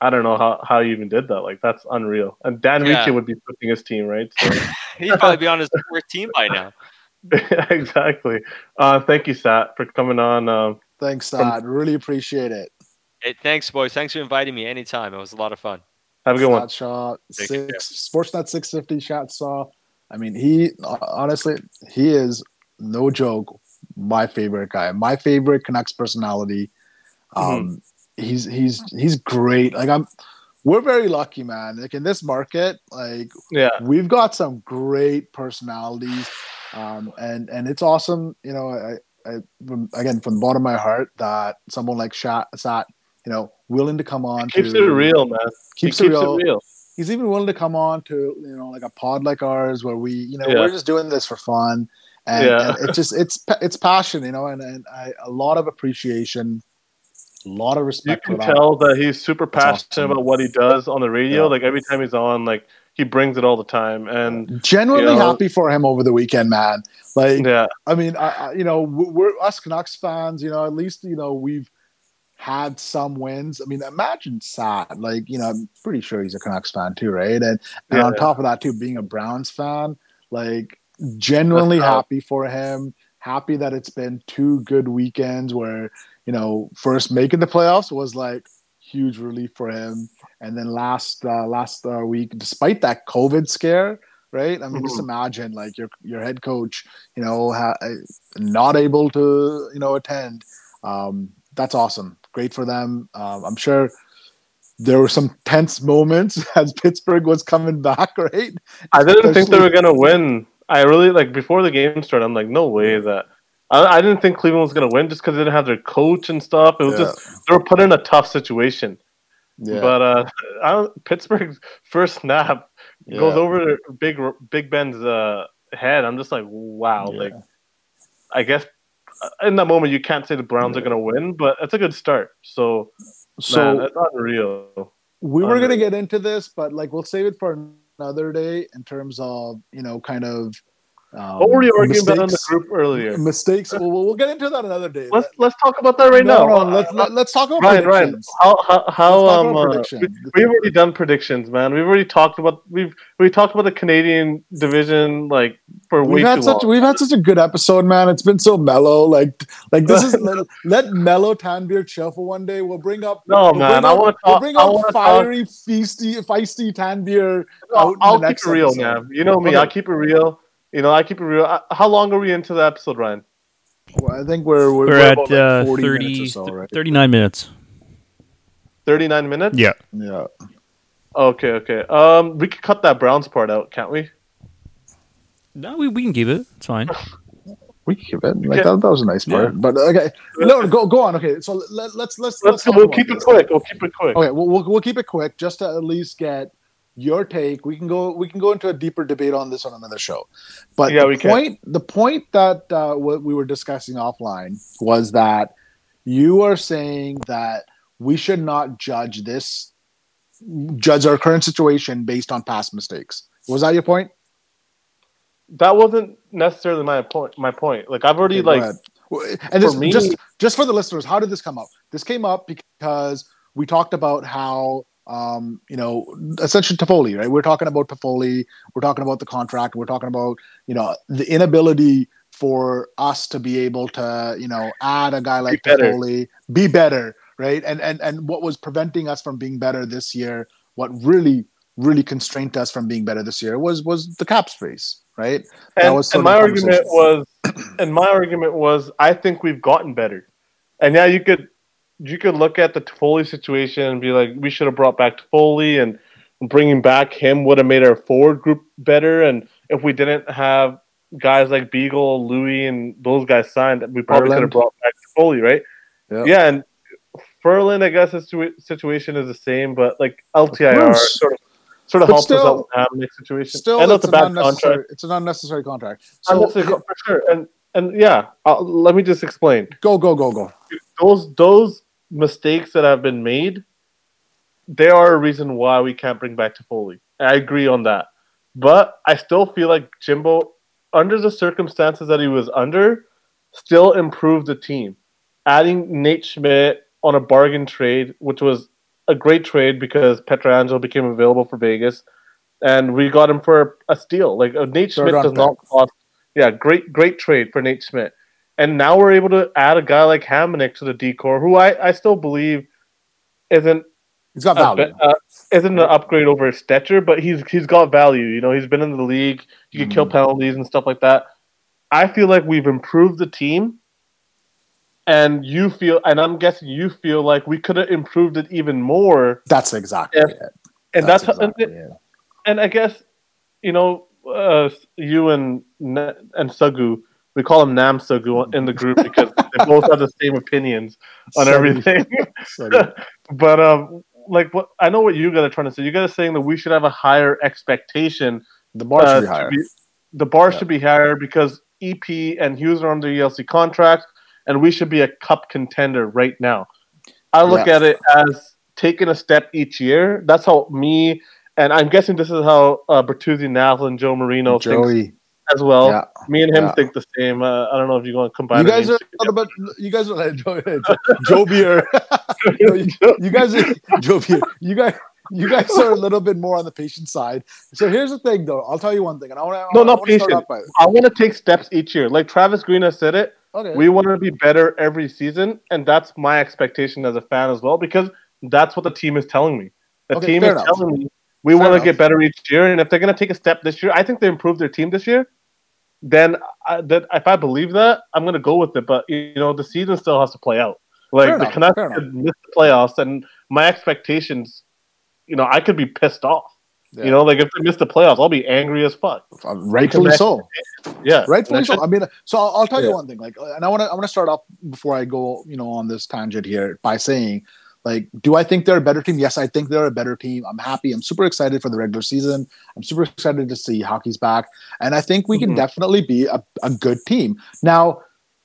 I don't know how, how you even did that. Like that's unreal. And Dan Yeah. Ricci would be pushing his team, right? So, he'd probably be on his fourth team by now. exactly. Uh, thank you, Sat, for coming on. Um, Thanks, Todd. Really appreciate it. Hey, thanks, boys. Thanks for inviting me anytime. It was a lot of fun. have a good one. Shot, shot Take care. six, Sportsnet 650 shot saw. I mean, he honestly, he is no joke. My favorite guy, my favorite Canucks personality. Um, he's he's he's great. Like I'm, we're very lucky, man. Like in this market, like Yeah. we've got some great personalities, um, and and it's awesome. You know, I, I from, again from the bottom of my heart that someone like Shat, Sat, you know, willing to come on, Keeps to, it real, man. keeps, He it real. it real. He's even willing to come on to you know like a pod like ours where we you know Yeah. we're just doing this for fun, and, Yeah. and it's just it's it's passion, you know, and and I, a lot of appreciation, a lot of respect. You can that. tell that he's super passionate awesome. about what he does on the radio. Yeah. Like every time he's on, like he brings it all the time. And Genuinely you know- happy for him over the weekend, man. Like yeah, I mean, I, I, you know, we- we're us Canucks fans. You know, at least you know we've had some wins. I mean, imagine Sad. Like, you know, I'm pretty sure he's a Canucks fan too, right? And and Yeah. on top of that, too, being a Browns fan, like, genuinely happy for him. Happy that it's been two good weekends where you know first making the playoffs was like huge relief for him, and then last uh, last uh, week, despite that COVID scare. Right, I mean, just Mhm. imagine like your your head coach, you know, ha- not able to you know attend um, that's awesome great for them um, i'm sure there were some tense moments as pittsburgh was coming back right I didn't think they were gonna win. I really like before the game started. I'm like, no way that. I, I didn't think Cleveland was gonna win just because they didn't have their coach and stuff. It was Yeah. just they were put in a tough situation. yeah But uh, I don't, Pittsburgh's first snap goes over Big Big Ben's uh, head. I'm just like, wow. Yeah. Like, I guess uh, in that moment you can't say the Browns are gonna win, but it's a good start. So, so man, it's unreal. we were unreal. to get into this but like we'll save it for another day in terms of you know kind of um, What were you arguing about in the group earlier? mistakes well, we'll we'll get into that another day Let's let's talk about that right no, now. no, let's, let, let's talk about Ryan, Ryan, predictions. how how, how um uh, we, we've already done predictions, man. We've already talked about we've we talked about the Canadian division like for way We've had too such long. we've had such a good episode, man. It's been so mellow. Like like this is let, let mellow Tanbeer chill for one day. We'll bring up No, we'll man, bring I up- wanna We'll bring up wanna talk- fiery, feisty, feisty Tanbeer. I'll, out I'll the keep next it real, episode. man. You know me, Okay. I'll keep it real. You know, I keep it real. Uh, How long are we into the episode, Ryan? Well, I think we're we're, We're, we're at about, like, uh, 40 30, minutes or so, right? 39 minutes. Thirty nine minutes. Yeah. Yeah. Okay, okay. Um, we could cut that Browns part out, can't we? No, we, we can keep it. It's fine. We can keep it. Like Yeah. that, that was a nice part. But okay, no, go go on. Okay, so let, let's let's Let's. talk We'll about keep it this. quick. We'll keep it quick. Okay, we'll, we'll we'll keep it quick just to at least get your take. We can go we can go into a deeper debate on this on another show. But Yeah, the we can. point the point that uh, what we were discussing offline was that you are saying that we should not judge this judge our current situation based on past mistakes. Was that your point? That wasn't necessarily my point. My point. Like I've already Okay, like. And this, me- just just for the listeners, how did this come up? This came up because we talked about how um, you know essentially Toffoli, right? We're talking about Toffoli. We're talking about the contract. We're talking about you know the inability for us to be able to you know add a guy like better. Toffoli, be better, right? And and and what was preventing us from being better this year? What really really constrained us from being better this year was was the cap space, right? And, and my argument was and my argument was I think we've gotten better. And yeah, you could you could look at the Toffoli situation and be like, we should have brought back Toffoli and bringing back him would have made our forward group better. And if we didn't have guys like Beagle, Louis, and those guys signed, we probably could have brought back Toffoli, right? Yeah. Yeah, and Ferland, I guess his situa- situation is the same, but like LTIR sort of sort of But helps us out with the Hamonic situation. Still, know it's, an bad contract. unnecessary, it's an unnecessary contract. So, So for sure, and and yeah, I'll, let me just explain. go, go, go, go. Those those mistakes that have been made, they are a reason why we can't bring back Toffoli. I agree on that, but I still feel like Jimbo, under the circumstances that he was under, still improved the team. Adding Nate Schmidt on a bargain trade, which was a great trade because Pietrangelo became available for Vegas, and we got him for a steal. Like uh, Nate Schmidt does not cost. Yeah, great great trade for Nate Schmidt. And now we're able to add a guy like Hamonic to the decor, who I, I still believe isn't He's got value. be- uh, isn't an upgrade over Stecher, but he's he's got value. You know, he's been in the league. You can kill Mm. penalties and stuff like that. I feel like we've improved the team, and you feel, and I'm guessing you feel like we could have improved it even more. That's exactly Yeah. it. And that's, exactly and, it. and I guess you know uh, you and and Sugu, we call him Nam in the group because they both have the same opinions on Sugu. everything. But um, like what I know what you guys are trying to say. You guys are saying that we should have a higher expectation. the bar uh, should be higher. be- the bar Yeah. should be higher because EP and Hughes are under ELC contract, and we should be a cup contender right now. I look Yeah. at it as taking a step each year. That's how me and I'm guessing this is how uh, Bertuzzi, Nathal, and Joe Marino think Joey, as well. yeah. Me and him Yeah. think the same. Uh, I don't know if you want to combine. You guys are names a. You guys are like Joe, Joe Beer. you, know, you, you guys are Joe Beer. You guys. You guys are a little bit more on the patient side. So here's the thing, though. I'll tell you one thing, and I want to. No, not start patient. by I want to take steps each year. Like Travis Green has said it. okay. We want to be better every season, and that's my expectation as a fan as well, because that's what the team is telling me. The Okay, team is enough. telling me we want to get better each year, and if they're going to take a step this year, I think they improved their team this year. Then, I, that if I believe that, I'm going to go with it. But you know, the season still has to play out. Like Fair the enough, Canucks fair enough. could miss the playoffs, and my expectations, you know, I could be pissed off. Yeah. You know, like if they miss the playoffs, I'll be angry as fuck. Rightfully so. Yeah, rightfully so. I mean, so I'll, I'll tell you one thing. Like, and I want to I want to start off before I go, you know, on this tangent here by saying, like, do I think they're a better team? Yes, I think they're a better team. I'm happy. I'm super excited for the regular season. I'm super excited to see hockey's back, and I think we can Mhm. definitely be a, a good team. Now,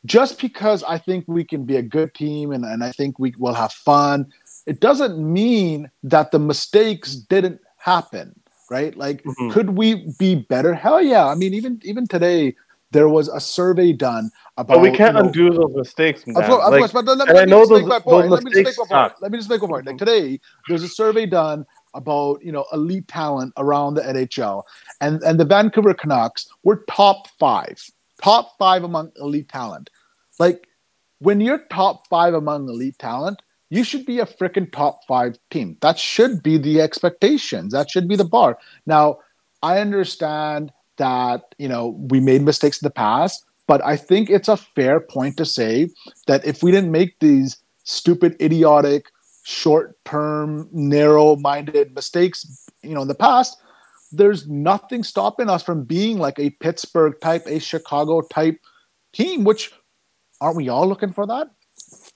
just because I think we can be a good team and, and I think we will have fun, it doesn't mean that the mistakes didn't happen, right? Like, Mhm. could we be better? Hell yeah. I mean, even even today, there was a survey done about. But we can't you know, undo those mistakes. Of man. course, of Like, course, but let, let me I know those- those. Let me just make my point. Let me just make my point. Like today, there's a survey done about you know elite talent around the NHL, and and the Vancouver Canucks were top five, top five among elite talent. Like when you're top five among elite talent, you should be a freaking top five team. That should be the expectations. That should be the bar. Now, I understand that you know we made mistakes in the past, but I think it's a fair point to say that if we didn't make these stupid, idiotic, short-term, narrow-minded mistakes, you know, in the past, there's nothing stopping us from being like a Pittsburgh type, a Chicago type team. Which aren't we all looking for that?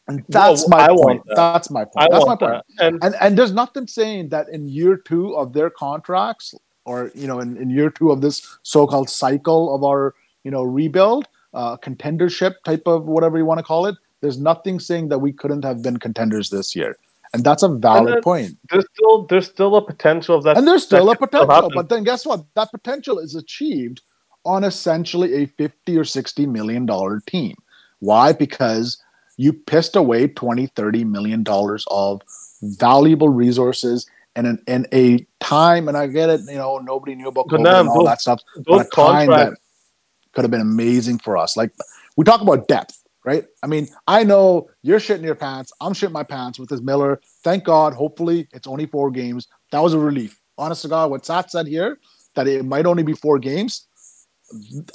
And that's my point. that. That's my point. I that's my point. that. And And and there's nothing saying that in year two of their contracts, or you know, in, in year two of this so-called cycle of our you know rebuild, uh, contendership type of whatever you want to call it. There's nothing saying that we couldn't have been contenders this year. and that's a valid then- point. There's still there's still a potential of that. and there's still a potential. but then guess what? That potential is achieved on essentially a 50 or 60 million dollar team. Why? Because you pissed away 20, 30 million dollars of valuable resources and in, in a time, and I get it, you know, nobody knew about COVID now and all those- that stuff. those But time that contracts. Could have been amazing for us. Like we talk about depth, right? I mean, I know you're shitting your pants. I'm shitting my pants with this Miller. Thank God. Hopefully, it's only four games. That was a relief. Honest to God, what Sat said here that it might only be four games.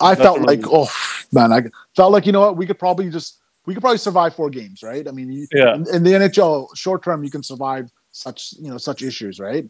I That's felt like, oh man, I felt like you know what? We could probably just we could probably survive four games, right? I mean, you, Yeah. in, in the NHL, short term, you can survive such you know such issues, right?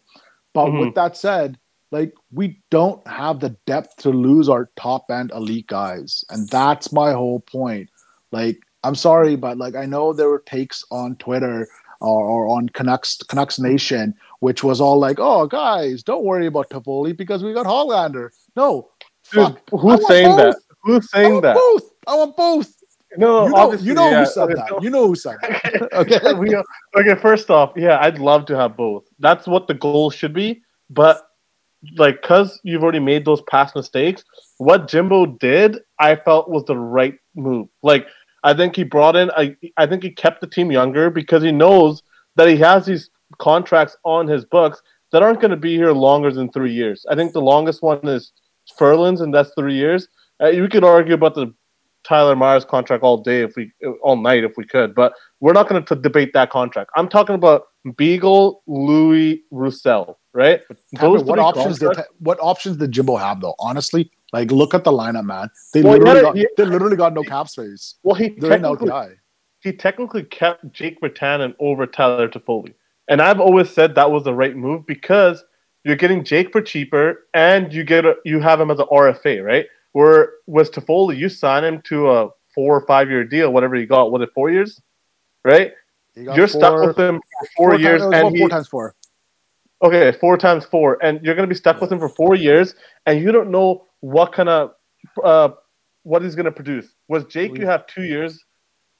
But Mhm. with that said, like we don't have the depth to lose our top end elite guys, and that's my whole point. Like, I'm sorry, but like I know there were takes on Twitter or, or on Canucks Canucks Nation, which was all like, "Oh, guys, don't worry about Toffoli because we got Hollander." No, Dude. Who's saying both. that? Who's I saying want that? both. I want both. No, You know, obviously, you know yeah. who said Okay, that. You know who said that. Okay. we, okay, first off, yeah, I'd love to have both. That's what the goal should be. But like, cause you've already made those past mistakes, what Jimbo did, I felt was the right move. Like, I think he brought in, I, I think he kept the team younger because he knows that he has these contracts on his books that aren't going to be here longer than three years. I think the longest one is Ferland's, and that's three years. Uh, we could argue about the Tyler Myers contract all day if we all night if we could, but we're not going to debate that contract. I'm talking about Beagle, Louis, Roussel, right? Tampa, what options did what options did Jimbo have though? Honestly, like look at the lineup, man. They Well, literally got, a- he- they literally got no cap space. Well, he They're technically, he technically kept Jake Virtanen over Tyler Toffoli, and I've always said that was the right move because you're getting Jake for cheaper, and you get a, you have him as an RFA, right? Where was Toffoli? You sign him to a four or five year deal, whatever you got. Was it four years? Right? You're stuck with him for four, times- years, was and about he, four times four. Okay, four times four, and you're gonna be stuck with him for four years, and you don't know what kind of uh, what he's gonna produce. Was Jake? You have two years,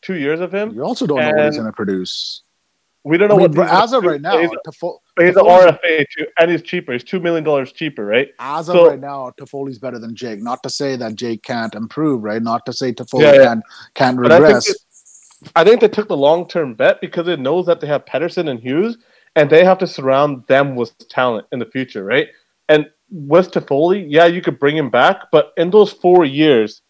two years of him. You also don't know what he's going to produce. We don't I know mean, what as of right now, He's, he's an RFA too, and he's cheaper. He's two million dollars cheaper, right? as of So- right now, Toffoli's better than Jake. Not to say that Jake can't improve, right? Not to say Toffoli Yeah, yeah. can't can't But I think, regress. it- I think they took the long term bet because it knows that they have Pettersson and Hughes, and they have to surround them with talent in the future, right? And with Toffoli, yeah, you could bring him back, but in those four years,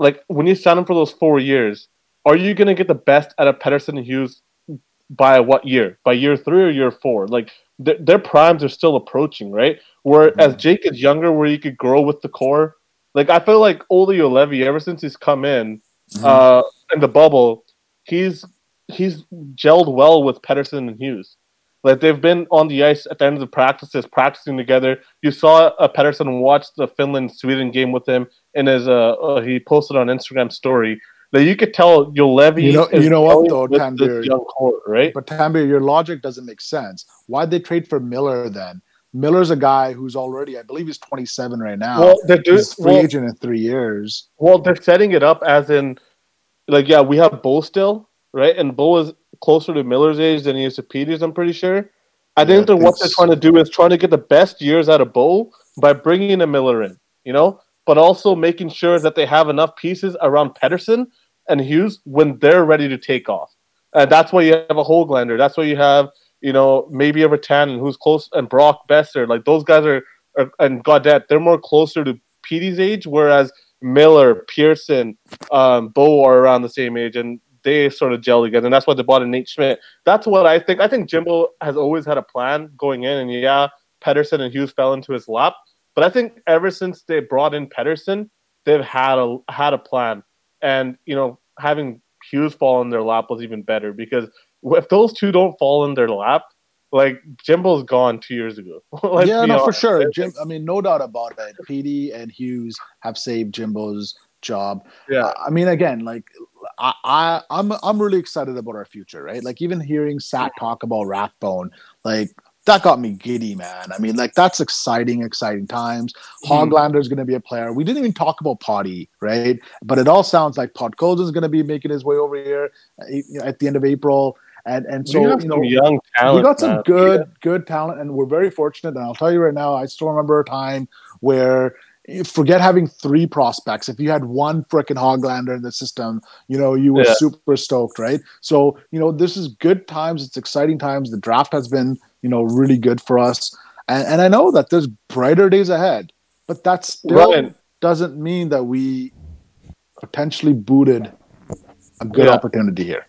like when you sign him for those four years, are you going to get the best out of Pettersson and Hughes by what year? By year three or year four? Like their, their primes are still approaching, right? Whereas Jake is younger, where you could grow with the core. Like I feel like Olli Juolevi, ever since he's come in, uh, in the bubble, he's he's gelled well with Pettersson and Hughes. Like they've been on the ice at the end of the practices, practicing together. You saw uh, Pettersson watch the Finland Sweden game with him and his uh, uh he posted on Instagram story. That you could tell Levy. You know- you know what, though, this young core, right? But Tanbeer, your logic doesn't make sense. Why'd they trade for Miller then? Miller's a guy who's already, I believe, he's 27 right now. Well, they're doing he's free well, agent in three years. Well, they're setting it up as in, like, yeah, we have Bo still, right? And Bo is closer to Miller's age than he is to Peters, I'm pretty sure. I Yeah, think that what they're trying to do is trying to get the best years out of Bo by bringing a Miller in, you know, but also making sure that they have enough pieces around Pettersson and Hughes when they're ready to take off. And that's why you have a Hoglander. That's why you have, you know, maybe a Virtanen who's close and Brock Boeser. Like those guys are, are and Gaudette, they're more closer to Petey's age, whereas Miller, Pearson, um, Bo are around the same age, and they sort of gel together. And that's why they bought in Nate Schmidt. That's what I think. I think Jimbo has always had a plan going in, and yeah, Pettersson and Hughes fell into his lap. But I think ever since they brought in Pettersson, they've had a had a plan, and you know, having Hughes fall in their lap was even better because if those two don't fall in their lap, like Jimbo's gone two years ago. Yeah, no, for sure. Jim, I mean, no doubt about it. PD and Hughes have saved Jimbo's job. Yeah. I mean, again, like I, I, I'm, I'm really excited about our future, right? Like even hearing Sat talk about Rathbone, like that got me giddy, man. I mean, like that's exciting, exciting times. Hoglander is going to be a player. We didn't even talk about Potty, right? But it all sounds like Podkolzin is going to be making his way over here uh, at the end of April. And and so you know young talent. we got some man. good good talent, and we're very fortunate. And I'll tell you right now, I still remember a time where forget having three prospects. If you had one freaking Hoglander in the system, you know you were Yeah. super stoked, right? So you know this is good times. It's exciting times. The draft has been you know really good for us, and, and I know that there's brighter days ahead. But that still Ryan. doesn't mean that we potentially booted a good Yeah. opportunity here.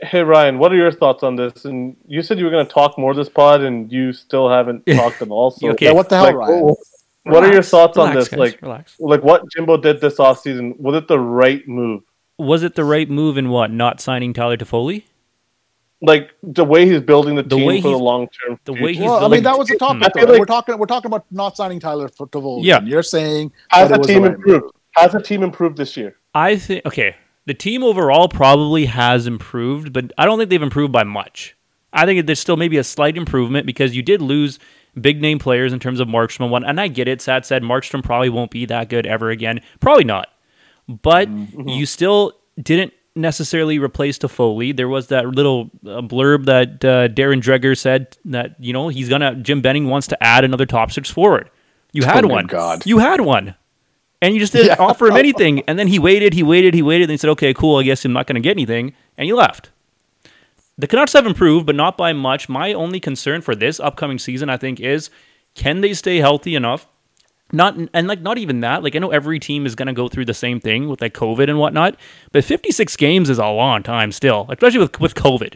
Hey Ryan, what are your thoughts on this? And you said you were going to talk more this pod, and you still haven't talked at all. So, Okay. Yeah, what the hell, like, Ryan? What- what are your Relax, thoughts on this? guys, Like, relax. like what Jimbo did this offseason, was it the right move? Was it the right move in what? Not signing Tyler Toffoli? Like the way he's building the, The team way for the long term. the way he's Well, I mean that was the topic. I though. like- we're talking we're talking about not signing Tyler for Tavola. Yeah. you're saying has the team the right improved? move. Has the team improved this year? I think okay. The team overall probably has improved, but I don't think they've improved by much. I think there's still maybe a slight improvement because you did lose big name players in terms of Markstrom and one, and I get it. Sad said Markstrom probably won't be that good ever again. Probably not. But you still didn't necessarily replace Toffoli. There was that little uh, blurb that uh, Darren Dreger said that you know he's gonna Jim Benning wants to add another top six forward. You had Oh my one. God. You had one. And you just didn't Yeah. offer him anything. And then he waited, he waited, he waited, and he said, Okay, cool, I guess I'm not gonna get anything, and he left. The Canucks have improved, but not by much. My only concern for this upcoming season, I think, is can they stay healthy enough? Not and like not even that. Like I know every team is to go through the same thing with like COVID and whatnot, but 56 games is a long time still, especially with with COVID.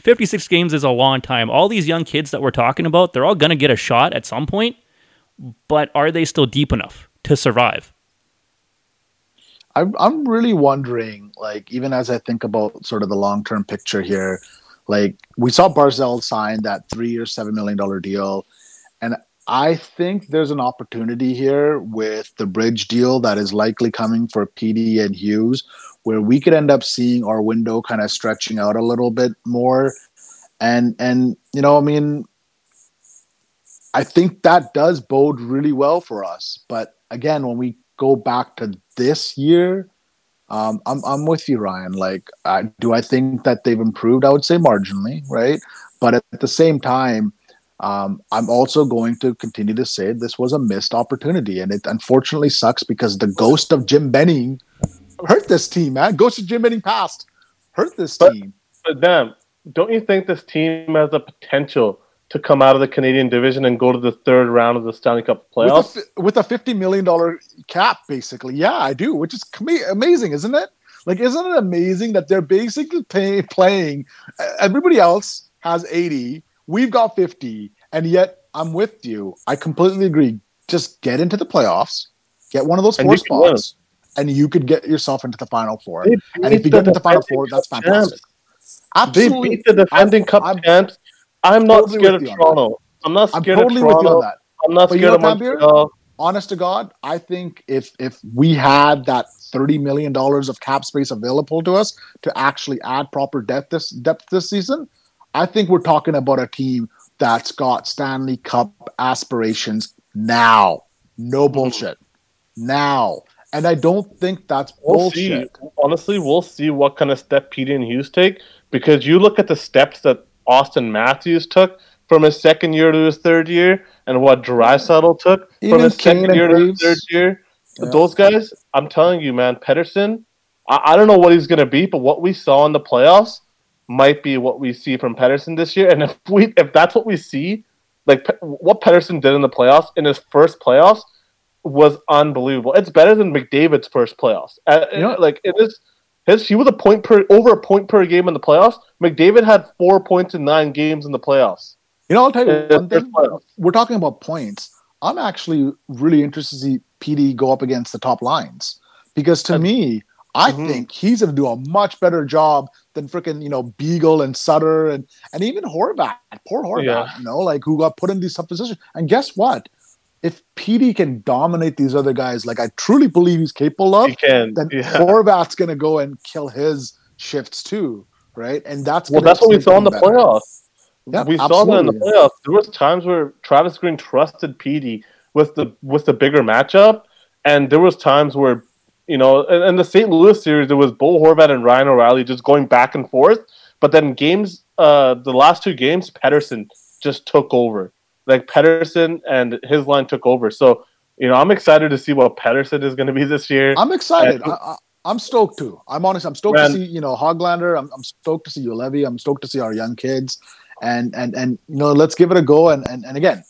56 games is a long time. All these young kids that we're talking about, they're all to get a shot at some point, but are they still deep enough to survive? I'm I'm really wondering, like, even as I think about sort of the long term picture here, like we saw Barzal sign that three year, seven million dollar deal, and I think there's an opportunity here with the bridge deal that is likely coming for PD and Hughes, where we could end up seeing our window kind of stretching out a little bit more, and and you know, I mean, I think that does bode really well for us. But again, when we go back to this year, um, I'm I'm with you, Ryan. Like, I, do I think that they've improved? I would say marginally, right? But at the same time, um, I'm also going to continue to say this was a missed opportunity, and it unfortunately sucks because the ghost of Jim Benning hurt this team, man. Ghost of Jim Benning passed, hurt this But- team. But damn, don't you think this team has the potential to come out of the Canadian division and go to the third round of the Stanley Cup With a, playoffs? with a fifty million dollar cap, basically, yeah, I do, which is com- amazing, isn't it? Like, isn't it amazing that they're basically pay- playing? Everybody else has eighty, we've got fifty, and yet I'm with you. I completely agree. Just get into the playoffs, get one of those four spots, and you could get yourself into the final four. And if you get the to the final four, that's fantastic. Absolutely, They beat the defending I'm- cup I'm- champs. I'm not totally scared of Toronto. I'm not scared of Toronto. I'm totally of with you on that. I'm not But you scared know of? Montreal. honest to God, I think if if we had that thirty million dollars of cap space available to us to actually add proper depth this depth this season, I think we're talking about a team that's got Stanley Cup aspirations now. No Mm-hmm. bullshit. Now. And I don't think that's We'll see. bullshit. Honestly, we'll see what kind of step Petey and Hughes take because you look at the steps that Auston Matthews took from his second year to his third year, and what Draisaitl took Even from his Kane second year to his third year. Yeah. Those guys, I'm telling you, man, Pettersson. I, I don't know what he's gonna be, but what we saw in the playoffs might be what we see from Pettersson this year. And if we, if that's what we see, like what Pettersson did in the playoffs in his first playoffs was unbelievable. It's better than McDavid's first playoffs. Uh, You know- like it is. His he was a point per over a point per game in the playoffs. McDavid had four points in nine games in the playoffs. You know, I'll tell you one thing. We're talking about points. I'm actually really interested to see PD go up against the top lines because to And- me, I Mhm. think he's going to do a much better job than freaking you know Beagle and Sutter and and even Horvat. Poor Horvat, Yeah. you know, like who got put in these tough positions. And guess what? If PD can dominate these other guys, like I truly believe he's capable of, He can. then Yeah. Horvat's going to go and kill his shifts too, right? And that's Well, that's what we saw in the better. playoffs. Yeah, we saw that in the playoffs. There was times where Travis Green trusted PD with the with the bigger matchup, and there was times where, you know, in, in the St. Louis series, there was Bo Horvat and Ryan O'Reilly just going back and forth. But then games, uh, the last two games, Pettersson just took over. Like Pettersson and his line took over. So you know, I'm excited to see what Pettersson is going to be this year. I'm excited. And- I, I, I'm stoked too. I'm honest. I'm stoked Man. to see you know Hoglander. I'm, I'm stoked to see Juolevi. I'm stoked to see our young kids, and and and you know let's give it a go. And and, and again,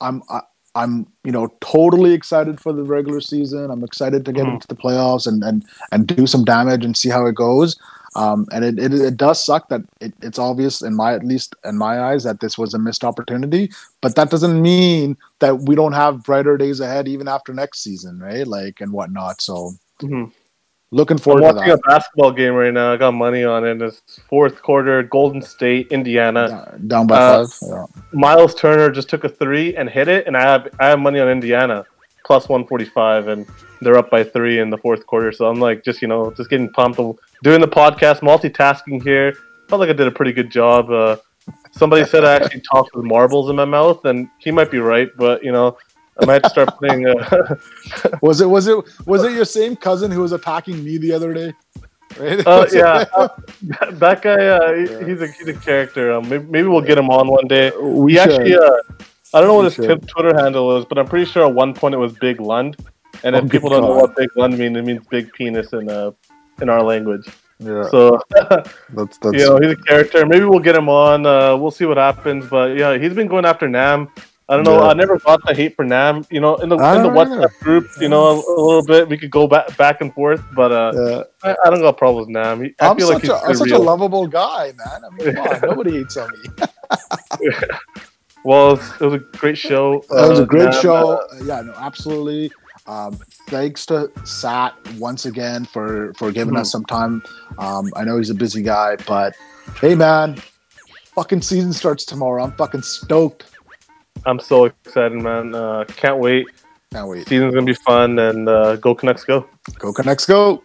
I'm I, I'm you know totally excited for the regular season. I'm excited to get Mhm. into the playoffs and and and do some damage and see how it goes. Um, and it, it, it does suck that it, it's obvious in my at least in my eyes that this was a missed opportunity, but that doesn't mean that we don't have brighter days ahead even after next season, right? Like and whatnot. So Mhm. looking I'm forward to watching that. a basketball game right now. I got money on it. It's fourth quarter, Golden State, Indiana. Down- down by uh, five. Yeah. Miles Turner just took a three and hit it, and I have I have money on Indiana plus one forty five, and they're up by three in the fourth quarter. So I'm like, just you know, just getting pumped, doing the podcast, multitasking here. Felt like I did a pretty good job. Uh, somebody said I actually talked with marbles in my mouth, and he might be right, but you know, I might start putting. Uh, Was it was it was it your same cousin who was attacking me the other day? Right? Oh yeah, uh, that guy. Uh, he- he's a he's a character. Um, maybe, maybe we'll get him on one day. we He actually, uh, I don't know what his. Twitter handle is, but I'm pretty sure at one point it was Big Lund. And if Oh, people don't know what Big Lund means, it means big penis in uh in our language. yeah, So that's that's you know he's a character. Maybe we'll get him on. Uh, we'll see what happens. But yeah, he's been going after Nam. I don't know. Yeah. I never got the hate for Nam. You know, in the in the. WhatsApp group, you know, a, a little bit we could go back back and forth. But uh, yeah. I, I don't got problems with Nam. He, I I'm feel such like he's a I'm such real. a lovable guy, man. I mean, come on, nobody hates on me. Well, it was, a great show. It was Uh, a great Nam, show. uh, yeah, no, absolutely. Um, thanks to Sat once again for for giving Mhm. us some time. Um, I know he's a busy guy, but hey, man, fucking season starts tomorrow. I'm fucking stoked. I'm so excited, man. Uh, can't wait. Can't wait. Season's gonna be fun, and uh, go Canucks, go. Go Canucks, go.